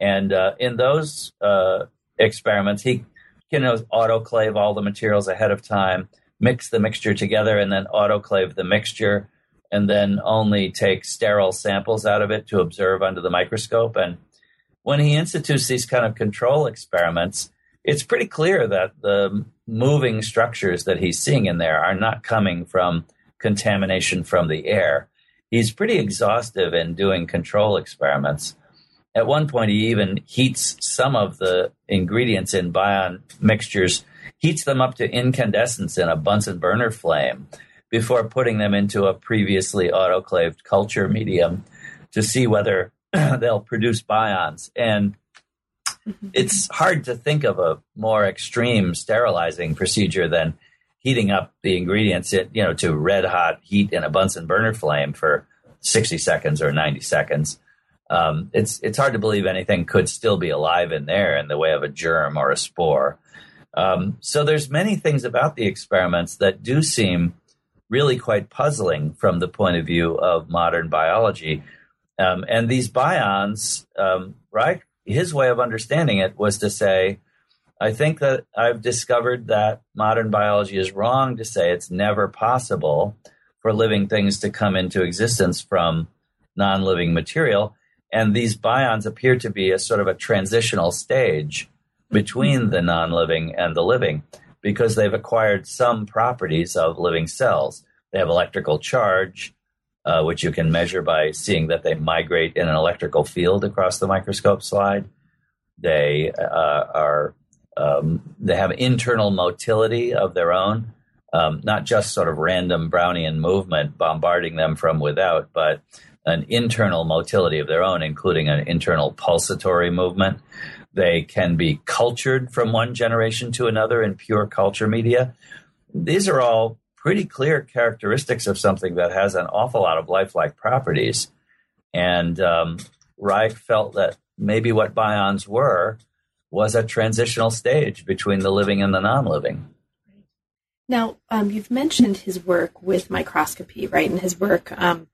And uh, in those uh, experiments, he can autoclave all the materials ahead of time, mix the mixture together, and then autoclave the mixture, and then only take sterile samples out of it to observe under the microscope. And when he institutes these kind of control experiments, it's pretty clear that the moving structures that he's seeing in there are not coming from contamination from the air. He's pretty exhaustive in doing control experiments. At one point, he even heats some of the ingredients in bion mixtures, heats them up to incandescence in a Bunsen burner flame before putting them into a previously autoclaved culture medium to see whether they'll produce bions. And mm-hmm. it's hard to think of a more extreme sterilizing procedure than heating up the ingredients you know to red hot heat in a Bunsen burner flame for 60 seconds or 90 seconds. Um, it's it's hard to believe anything could still be alive in there in the way of a germ or a spore. Um, so there's many things about the experiments that do seem really quite puzzling from the point of view of modern biology. Um, and these bions, um, right? His way of understanding it was to say, I think that I've discovered that modern biology is wrong to say it's never possible for living things to come into existence from non living material. And these bions appear to be a sort of a transitional stage between the non living and the living because they've acquired some properties of living cells. They have electrical charge, uh, which you can measure by seeing that they migrate in an electrical field across the microscope slide. They uh, are um, they have internal motility of their own, um, not just sort of random Brownian movement bombarding them from without, but an internal motility of their own, including an internal pulsatory movement. They can be cultured from one generation to another in pure culture media. These are all pretty clear characteristics of something that has an awful lot of lifelike properties. And um, Reich felt that maybe what bions were was a transitional stage between the living and the non living. Now, um, you've mentioned his work with microscopy, right? And his work um,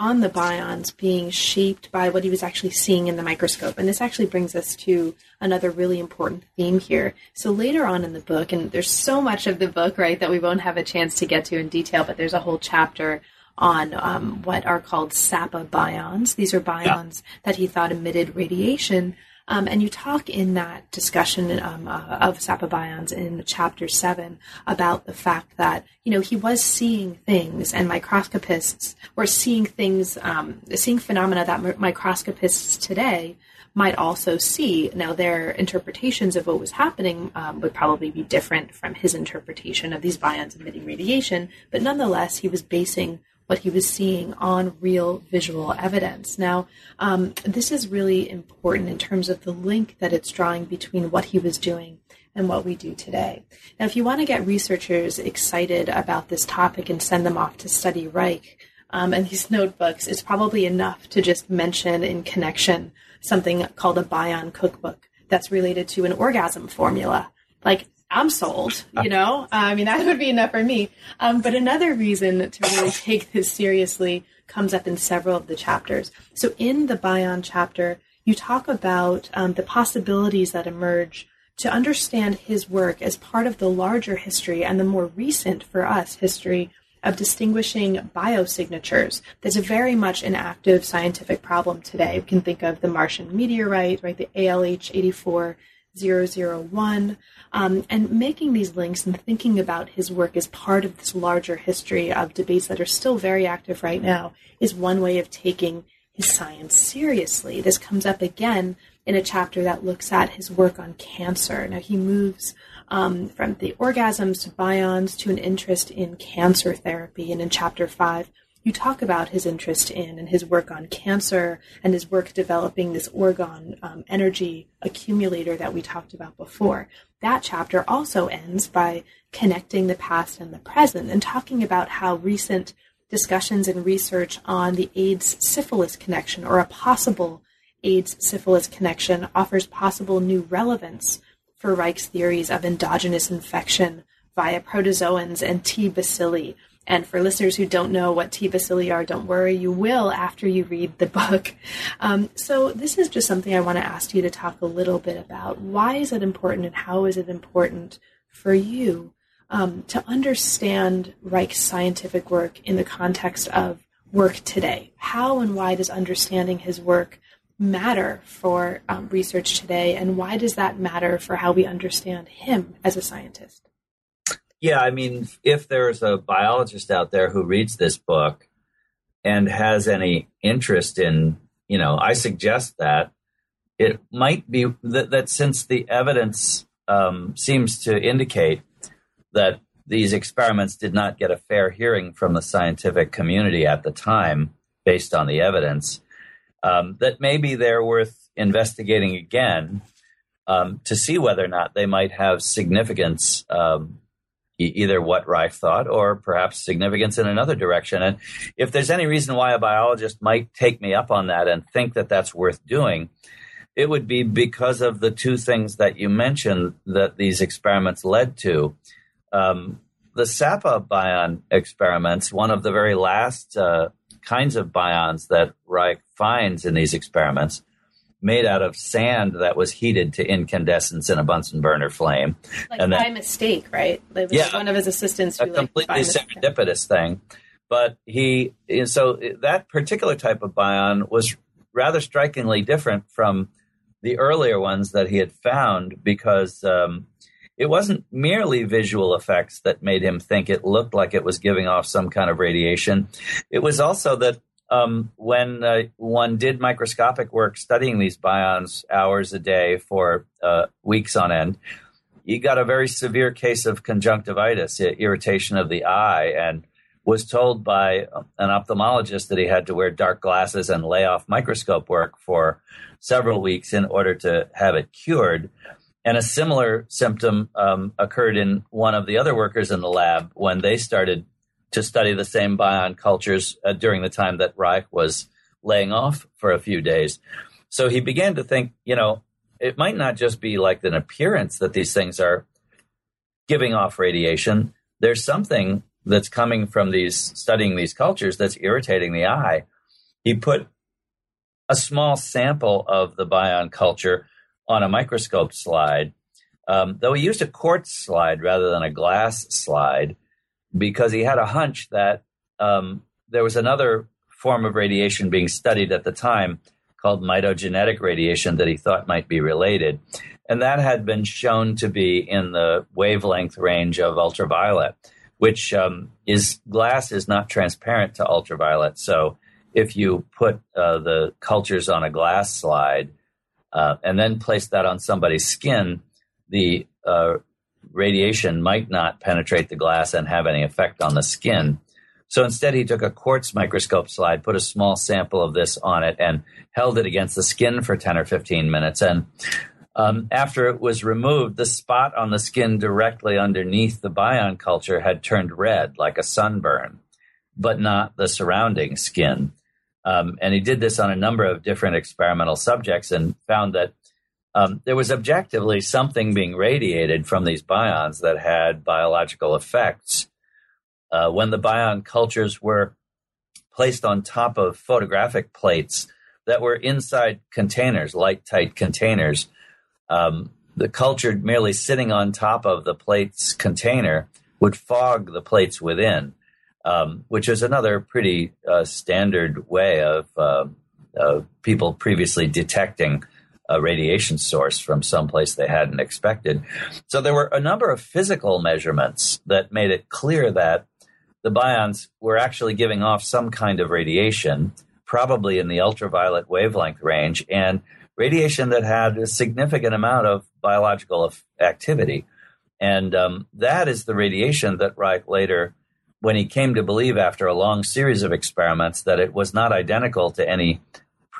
on the bions being shaped by what he was actually seeing in the microscope. And this actually brings us to another really important theme here. So later on in the book, and there's so much of the book, right, that we won't have a chance to get to in detail, but there's a whole chapter on um, what are called SAPA bions. These are bions yeah. that he thought emitted radiation um, and you talk in that discussion um, uh, of SAPA bions in chapter seven about the fact that you know he was seeing things, and microscopists were seeing things, um, seeing phenomena that microscopists today might also see. Now, their interpretations of what was happening um, would probably be different from his interpretation of these bions emitting radiation, but nonetheless, he was basing what he was seeing on real visual evidence. Now, um, this is really important in terms of the link that it's drawing between what he was doing and what we do today. Now, if you want to get researchers excited about this topic and send them off to study Reich um, and these notebooks, it's probably enough to just mention in connection something called a Bion cookbook that's related to an orgasm formula. Like I'm sold, you know? I mean, that would be enough for me. Um, but another reason to really take this seriously comes up in several of the chapters. So in the Bion chapter, you talk about um, the possibilities that emerge to understand his work as part of the larger history and the more recent for us history of distinguishing biosignatures. That's very much an active scientific problem today. We can think of the Martian meteorite, right, the ALH 84001, um, and making these links and thinking about his work as part of this larger history of debates that are still very active right now is one way of taking his science seriously. This comes up again in a chapter that looks at his work on cancer. Now, he moves um, from the orgasms to bions to an interest in cancer therapy. And in chapter five, you talk about his interest in and his work on cancer and his work developing this orgone um, energy accumulator that we talked about before. That chapter also ends by connecting the past and the present and talking about how recent discussions and research on the AIDS syphilis connection or a possible AIDS syphilis connection offers possible new relevance for Reich's theories of endogenous infection via protozoans and T. bacilli. And for listeners who don't know what T. bacilli are, don't worry, you will after you read the book. Um, so, this is just something I want to ask you to talk a little bit about. Why is it important and how is it important for you um, to understand Reich's scientific work in the context of work today? How and why does understanding his work matter for um, research today, and why does that matter for how we understand him as a scientist? Yeah, I mean, if there's a biologist out there who reads this book and has any interest in, you know, I suggest that it might be that, that since the evidence um, seems to indicate that these experiments did not get a fair hearing from the scientific community at the time based on the evidence, um, that maybe they're worth investigating again um, to see whether or not they might have significance, um, either what Reich thought or perhaps significance in another direction. And if there's any reason why a biologist might take me up on that and think that that's worth doing, it would be because of the two things that you mentioned that these experiments led to. Um, the SAPA bion experiments, one of the very last uh, kinds of bions that Reich finds in these experiments made out of sand that was heated to incandescence in a Bunsen burner flame. Like and by then, mistake, right? Like yeah, one of his assistants. A completely serendipitous thing. But he, so that particular type of bion was rather strikingly different from the earlier ones that he had found because um, it wasn't merely visual effects that made him think it looked like it was giving off some kind of radiation. It was also that um, when uh, one did microscopic work studying these bions hours a day for uh, weeks on end, you got a very severe case of conjunctivitis, irritation of the eye, and was told by an ophthalmologist that he had to wear dark glasses and lay off microscope work for several weeks in order to have it cured. And a similar symptom um, occurred in one of the other workers in the lab when they started to study the same bion cultures uh, during the time that Reich was laying off for a few days. So he began to think, you know, it might not just be like an appearance that these things are giving off radiation. There's something that's coming from these studying these cultures that's irritating the eye. He put a small sample of the bion culture on a microscope slide, um, though he used a quartz slide rather than a glass slide because he had a hunch that um, there was another form of radiation being studied at the time called mitogenetic radiation that he thought might be related. And that had been shown to be in the wavelength range of ultraviolet, which um, is glass is not transparent to ultraviolet. So if you put uh, the cultures on a glass slide, uh, and then place that on somebody's skin, the uh, radiation might not penetrate the glass and have any effect on the skin. So instead, he took a quartz microscope slide, put a small sample of this on it, and held it against the skin for 10 or 15 minutes. And um, after it was removed, the spot on the skin directly underneath the bion culture had turned red, like a sunburn, but not the surrounding skin. Um, and he did this on a number of different experimental subjects and found that um, there was objectively something being radiated from these bions that had biological effects. Uh, when the bion cultures were placed on top of photographic plates that were inside containers, light tight containers, um, the culture merely sitting on top of the plate's container would fog the plates within, um, which is another pretty uh, standard way of uh, people previously detecting a radiation source from someplace they hadn't expected. So there were a number of physical measurements that made it clear that the bions were actually giving off some kind of radiation, probably in the ultraviolet wavelength range, and radiation that had a significant amount of biological activity. And um, that is the radiation that Reich later, when he came to believe after a long series of experiments that it was not identical to any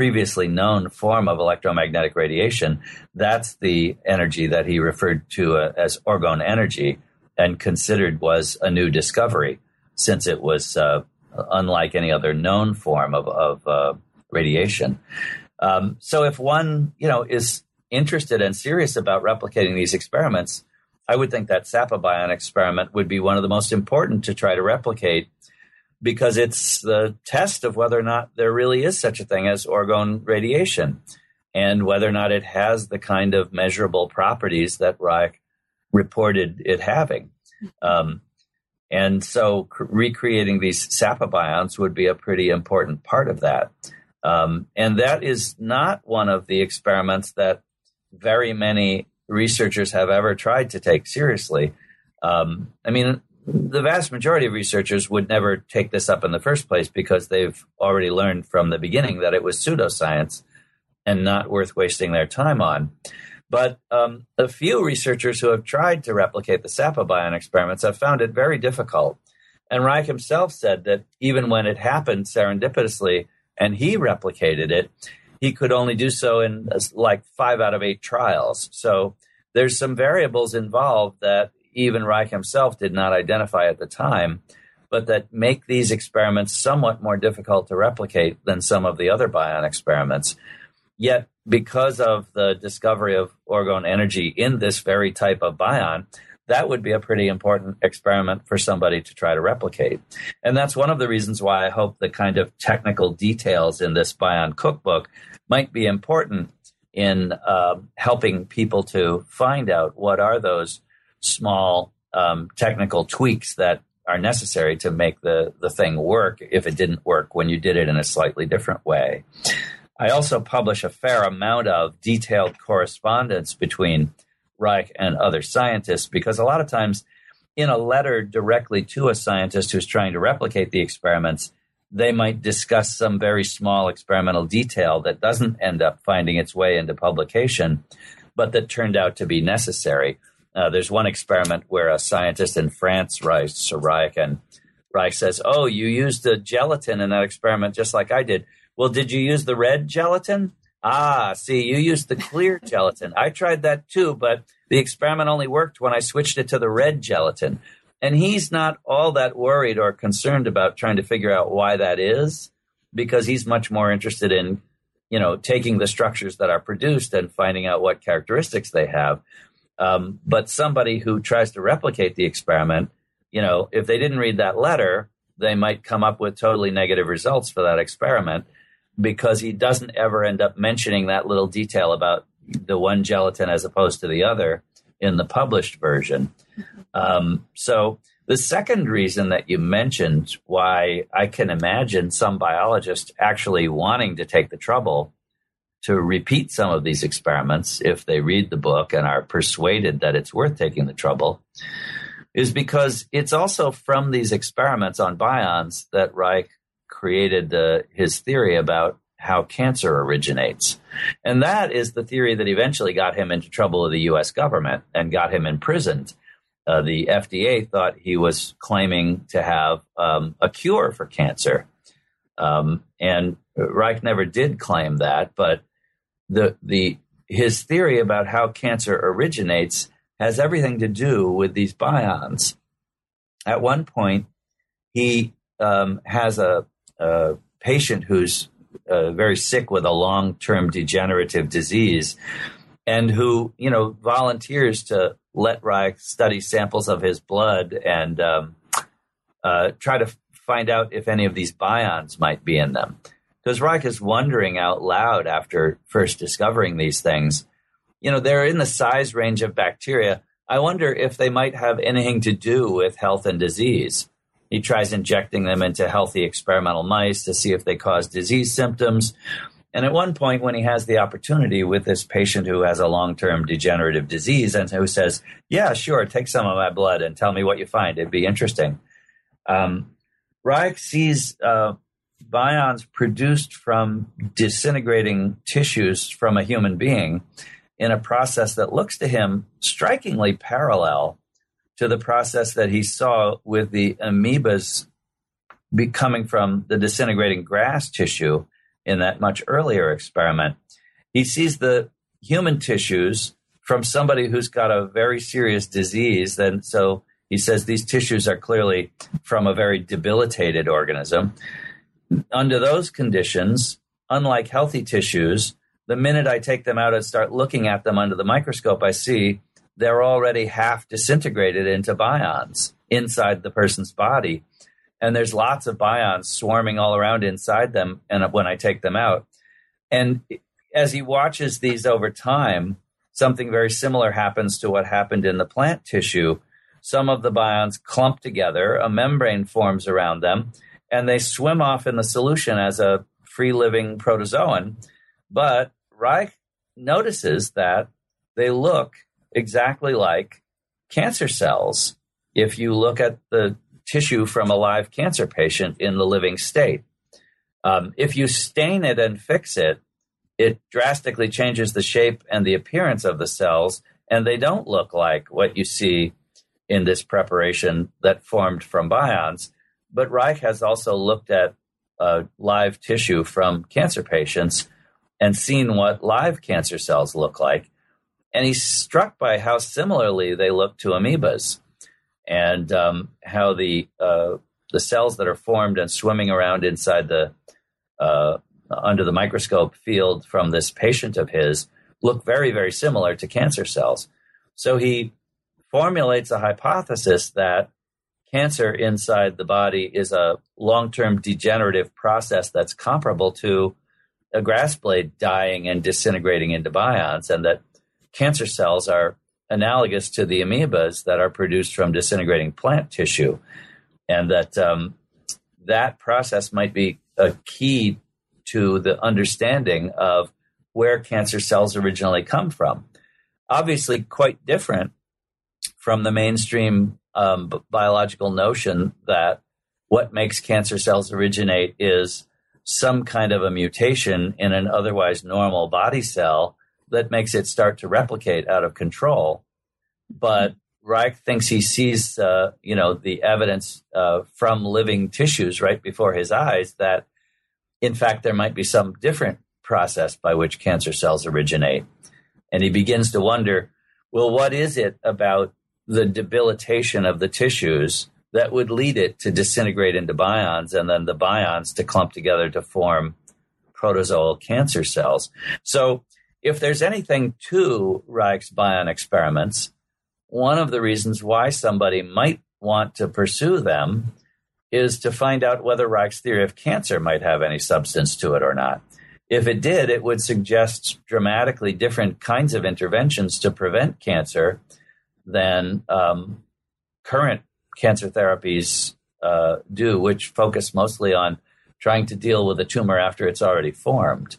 previously known form of electromagnetic radiation, that's the energy that he referred to uh, as orgone energy and considered was a new discovery since it was uh, unlike any other known form of, of uh, radiation. Um, so if one, you know, is interested and serious about replicating these experiments, I would think that SAPA bion experiment would be one of the most important to try to replicate because it's the test of whether or not there really is such a thing as orgone radiation and whether or not it has the kind of measurable properties that Reich reported it having. Um, and so c- recreating these SAPA bions would be a pretty important part of that. Um, and that is not one of the experiments that very many researchers have ever tried to take seriously. Um, I mean, the vast majority of researchers would never take this up in the first place because they've already learned from the beginning that it was pseudoscience and not worth wasting their time on. But um, a few researchers who have tried to replicate the sapobion experiments have found it very difficult. And Reich himself said that even when it happened serendipitously and he replicated it, he could only do so in like five out of eight trials. So there's some variables involved that even Reich himself did not identify at the time, but that make these experiments somewhat more difficult to replicate than some of the other bion experiments. Yet, because of the discovery of orgone energy in this very type of bion, that would be a pretty important experiment for somebody to try to replicate. And that's one of the reasons why I hope the kind of technical details in this Bion cookbook might be important in uh, helping people to find out what are those small um, technical tweaks that are necessary to make the, the thing work if it didn't work when you did it in a slightly different way. I also publish a fair amount of detailed correspondence between Reich and other scientists because a lot of times in a letter directly to a scientist who's trying to replicate the experiments, they might discuss some very small experimental detail that doesn't end up finding its way into publication, but that turned out to be necessary. Uh, there's one experiment where a scientist in France writes to Reich, and Reich says, "Oh, you used the gelatin in that experiment just like I did. Well, did you use the red gelatin? Ah, see, you used the clear gelatin. I tried that too, but the experiment only worked when I switched it to the red gelatin." And he's not all that worried or concerned about trying to figure out why that is, because he's much more interested in, you know, taking the structures that are produced and finding out what characteristics they have. Um, but somebody who tries to replicate the experiment, you know, if they didn't read that letter, they might come up with totally negative results for that experiment because he doesn't ever end up mentioning that little detail about the one gelatin as opposed to the other in the published version. Um, so the second reason that you mentioned why I can imagine some biologists actually wanting to take the trouble to repeat some of these experiments if they read the book and are persuaded that it's worth taking the trouble is because it's also from these experiments on bions that Reich created the, his theory about how cancer originates. And that is the theory that eventually got him into trouble with the US government and got him imprisoned. Uh, the FDA thought he was claiming to have um, a cure for cancer. Um, and Reich never did claim that, but the the his theory about how cancer originates has everything to do with these bions. At one point, he um, has a, a, patient who's uh, very sick with a long-term degenerative disease, and who you know volunteers to let Reich study samples of his blood and um, uh, try to find out if any of these bions might be in them because is wondering out loud after first discovering these things you know, they're in the size range of bacteria. I wonder if they might have anything to do with health and disease. He tries injecting them into healthy experimental mice to see if they cause disease symptoms. And at one point, when he has the opportunity with this patient who has a long term degenerative disease and who says, Yeah, sure, take some of my blood and tell me what you find. It'd be interesting. Um, Reich sees uh, bions produced from disintegrating tissues from a human being in a process that looks to him strikingly parallel to the process that he saw with the amoebas coming from the disintegrating grass tissue in that much earlier experiment. He sees the human tissues from somebody who's got a very serious disease. And so he says these tissues are clearly from a very debilitated organism. Under those conditions, unlike healthy tissues, the minute I take them out and start looking at them under the microscope, I see they're already half disintegrated into bions inside the person's body. And there's lots of bions swarming all around inside them and when i take them out. And as he watches these over time something very similar happens to what happened in the plant tissue. Some of the bions clump together a membrane forms around them and they swim off in the solution as a free living protozoan but reich notices that they look exactly like cancer cells if you look at the tissue from a live cancer patient in the living state. Um, if you stain it and fix it, it drastically changes the shape and the appearance of the cells, and they don't look like what you see in this preparation that formed from bions. But Reich has also looked at uh, live tissue from cancer patients and seen what live cancer cells look like. And he's struck by how similarly they look to amoebas and um, how the uh, the cells that are formed and swimming around inside the uh, under the microscope field from this patient of his look very very similar to cancer cells. So he formulates a hypothesis that cancer inside the body is a long term degenerative process that's comparable to a grass blade dying and disintegrating into bions, and that cancer cells are analogous to the amoebas that are produced from disintegrating plant tissue, and that um, that process might be a key to the understanding of where cancer cells originally come from. Obviously, quite different from the mainstream um, b- biological notion that what makes cancer cells originate is some kind of a mutation in an otherwise normal body cell that makes it start to replicate out of control. But Reich thinks he sees, uh, you know, the evidence uh, from living tissues right before his eyes that, in fact, there might be some different process by which cancer cells originate. And he begins to wonder, well, what is it about the debilitation of the tissues that would lead it to disintegrate into bions and then the bions to clump together to form protozoal cancer cells? So if there's anything to Reich's bion experiments, one of the reasons why somebody might want to pursue them is to find out whether Reich's theory of cancer might have any substance to it or not. If it did, it would suggest dramatically different kinds of interventions to prevent cancer than um, current cancer therapies uh, do, which focus mostly on trying to deal with a tumor after it's already formed.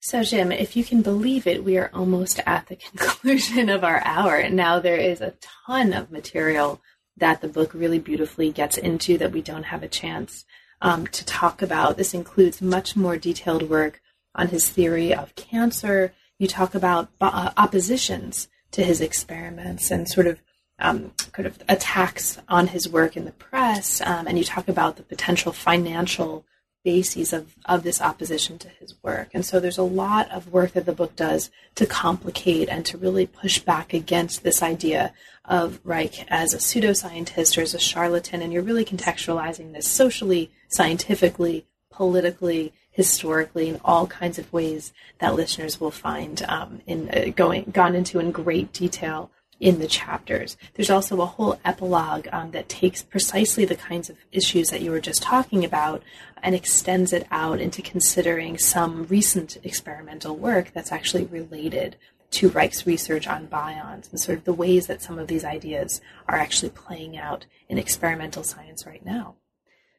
So, Jim, if you can believe it, we are almost at the conclusion of our hour. Now, there is a ton of material that the book really beautifully gets into that we don't have a chance um, to talk about. This includes much more detailed work on his theory of cancer. You talk about uh, oppositions to his experiments and sort of um, kind of attacks on his work in the press, um, and you talk about the potential financial bases of, of this opposition to his work. And so there's a lot of work that the book does to complicate and to really push back against this idea of Reich as a pseudoscientist or as a charlatan. And you're really contextualizing this socially, scientifically, politically, historically, in all kinds of ways that listeners will find um, in uh, going gone into in great detail in the chapters. There's also a whole epilogue um, that takes precisely the kinds of issues that you were just talking about and extends it out into considering some recent experimental work that's actually related to Reich's research on bions and sort of the ways that some of these ideas are actually playing out in experimental science right now.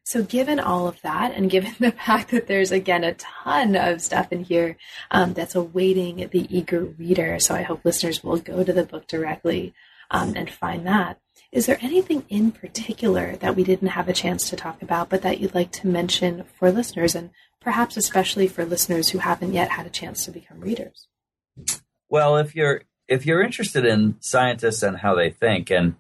So, given all of that, and given the fact that there's again a ton of stuff in here um, that's awaiting the eager reader, so I hope listeners will go to the book directly um, and find that. Is there anything in particular that we didn't have a chance to talk about, but that you'd like to mention for listeners, and perhaps especially for listeners who haven't yet had a chance to become readers? Well, if you're if you're interested in scientists and how they think, and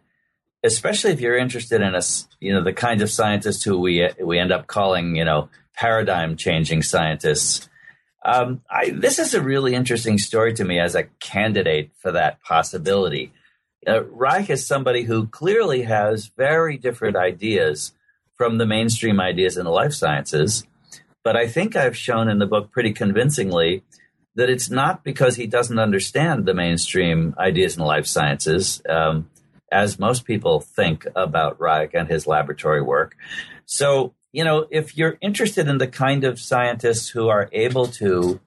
especially if you're interested in us, you know, the kinds of scientists who we we end up calling, you know, paradigm changing scientists. Um, I, this is a really interesting story to me as a candidate for that possibility. Uh, Reich is somebody who clearly has very different ideas from the mainstream ideas in the life sciences, but I think I've shown in the book pretty convincingly that it's not because he doesn't understand the mainstream ideas in life sciences. Um, as most people think about Reich and his laboratory work. So, you know, if you're interested in the kind of scientists who are able to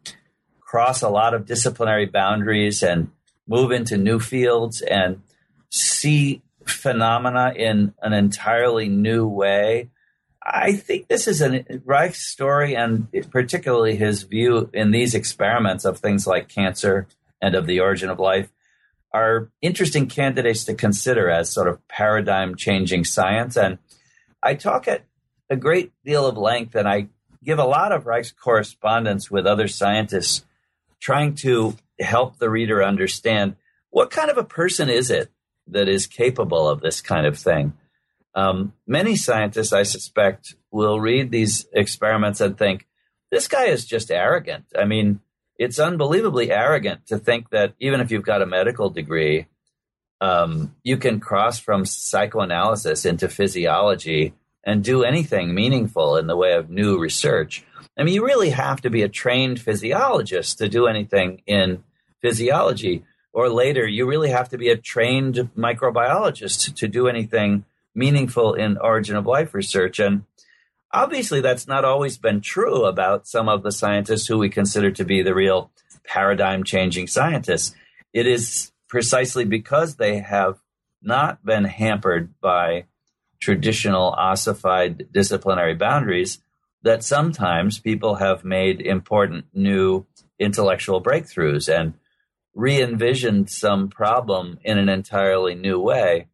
cross a lot of disciplinary boundaries and move into new fields and see phenomena in an entirely new way, I think this is a Reich's story, and particularly his view in these experiments of things like cancer and of the origin of life are interesting candidates to consider as sort of paradigm changing science. And I talk at a great deal of length and I give a lot of Reich's correspondence with other scientists trying to help the reader understand what kind of a person is it that is capable of this kind of thing. Um, many scientists, I suspect, will read these experiments and think, this guy is just arrogant. I mean, it's unbelievably arrogant to think that even if you've got a medical degree, um, you can cross from psychoanalysis into physiology and do anything meaningful in the way of new research. I mean, you really have to be a trained physiologist to do anything in physiology. Or later, you really have to be a trained microbiologist to do anything meaningful in origin of life research. And Obviously, that's not always been true about some of the scientists who we consider to be the real paradigm changing scientists. It is precisely because they have not been hampered by traditional ossified disciplinary boundaries that sometimes people have made important new intellectual breakthroughs and re envisioned some problem in an entirely new way.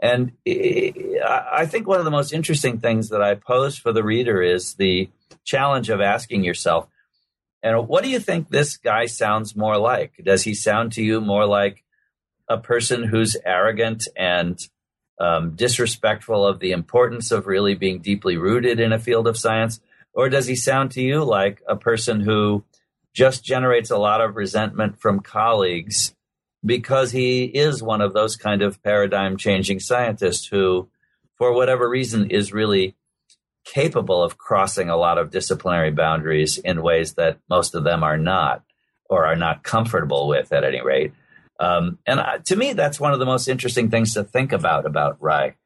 And I think one of the most interesting things that I pose for the reader is the challenge of asking yourself, and what do you think this guy sounds more like? Does he sound to you more like a person who's arrogant and um, disrespectful of the importance of really being deeply rooted in a field of science? Or does he sound to you like a person who just generates a lot of resentment from colleagues because he is one of those kind of paradigm changing scientists who, for whatever reason, is really capable of crossing a lot of disciplinary boundaries in ways that most of them are not or are not comfortable with at any rate. Um, and uh, to me, that's one of the most interesting things to think about about Reich.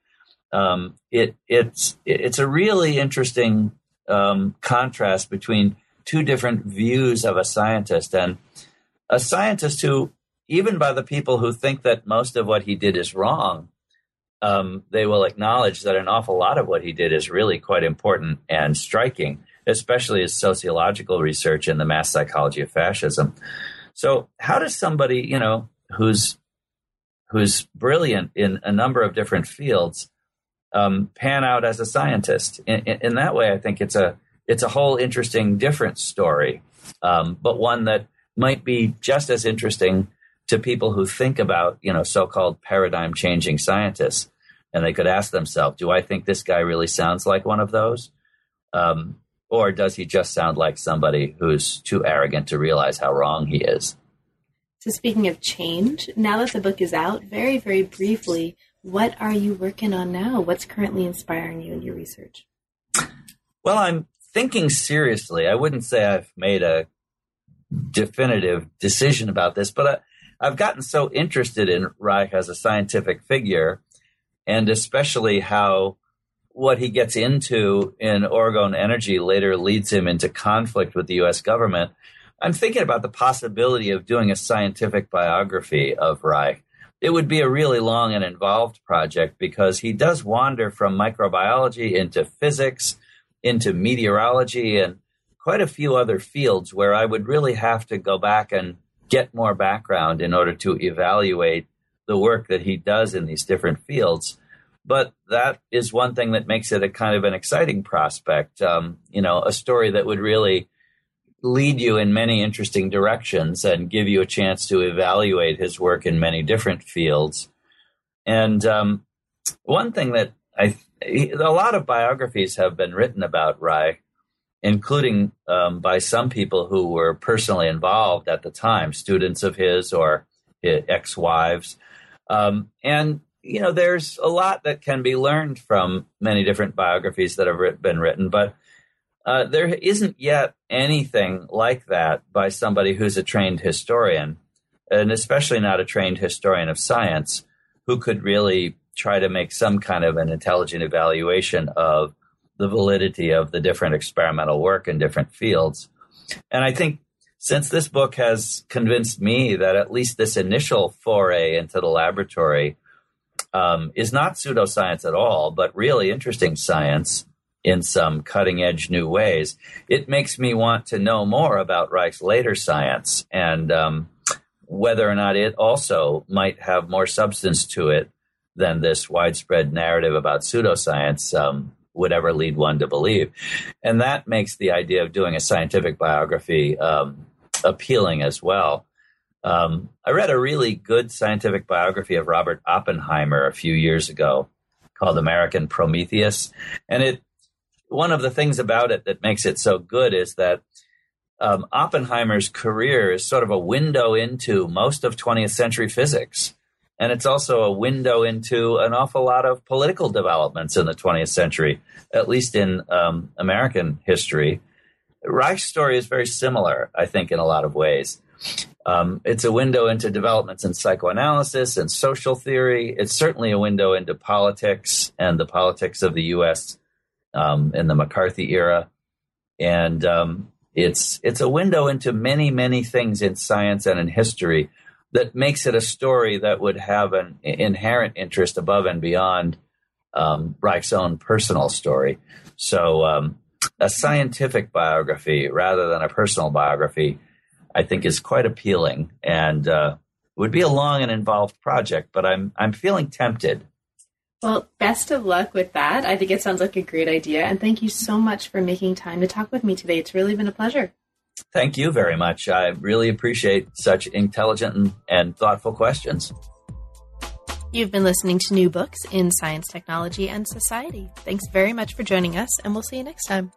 Um, it, it's it's a really interesting um, contrast between two different views of a scientist and a scientist who even by the people who think that most of what he did is wrong, um, they will acknowledge that an awful lot of what he did is really quite important and striking, especially his sociological research in the mass psychology of fascism. So, how does somebody, you know, who's who's brilliant in a number of different fields um, pan out as a scientist? In, in, in, that way, I think it's a it's a whole interesting, different story, um, but one that might be just as interesting to people who think about, you know, so-called paradigm changing scientists. And they could ask themselves, do I think this guy really sounds like one of those? Um, or does he just sound like somebody who's too arrogant to realize how wrong he is? So, speaking of change, now that the book is out, very, very briefly, what are you working on now? What's currently inspiring you in your research? Well, I'm thinking seriously. I wouldn't say I've made a definitive decision about this, but I've gotten so interested in Reich as a scientific figure, and especially how what he gets into in orgone energy later leads him into conflict with the U.S. government. I'm thinking about the possibility of doing a scientific biography of Reich. It would be a really long and involved project because he does wander from microbiology into physics, into meteorology, and quite a few other fields where I would really have to go back and get more background in order to evaluate the work that he does in these different fields. But that is one thing that makes it a kind of an exciting prospect. Um, you know, a story that would really lead you in many interesting directions and give you a chance to evaluate his work in many different fields. And um, one thing that I, a lot of biographies have been written about Reich, including um, by some people who were personally involved at the time, students of his or ex wives. Um, and, you know, there's a lot that can be learned from many different biographies that have been written, but uh, there isn't yet anything like that by somebody who's a trained historian, and especially not a trained historian of science, who could really try to make some kind of an intelligent evaluation of the validity of the different experimental work in different fields. And I think since this book has convinced me that at least this initial foray into the laboratory um, is not pseudoscience at all, but really interesting science in some cutting edge new ways, it makes me want to know more about Reich's later science and um, whether or not it also might have more substance to it than this widespread narrative about pseudoscience um, would ever lead one to believe. And that makes the idea of doing a scientific biography um, appealing as well. Um, I read a really good scientific biography of Robert Oppenheimer a few years ago called American Prometheus. And it one of the things about it that makes it so good is that um, Oppenheimer's career is sort of a window into most of 20th century physics. And it's also a window into an awful lot of political developments in the 20th century, at least in um, American history. Reich's story is very similar, I think, in a lot of ways. Um, it's a window into developments in psychoanalysis and social theory. It's certainly a window into politics and the politics of the U.S um, in the McCarthy era, and um, it's it's a window into many many things in science and in history that makes it a story that would have an inherent interest above and beyond um, Reich's own personal story. So, um, a scientific biography rather than a personal biography, I think, is quite appealing and uh, would be a long and involved project. But I'm I'm feeling tempted well, best of luck with that. I think it sounds like a great idea. And thank you so much for making time to talk with me today. It's really been a pleasure. Thank you very much. I really appreciate such intelligent and, and thoughtful questions. You've been listening to new books in science, technology, and society. Thanks very much for joining us, and we'll see you next time.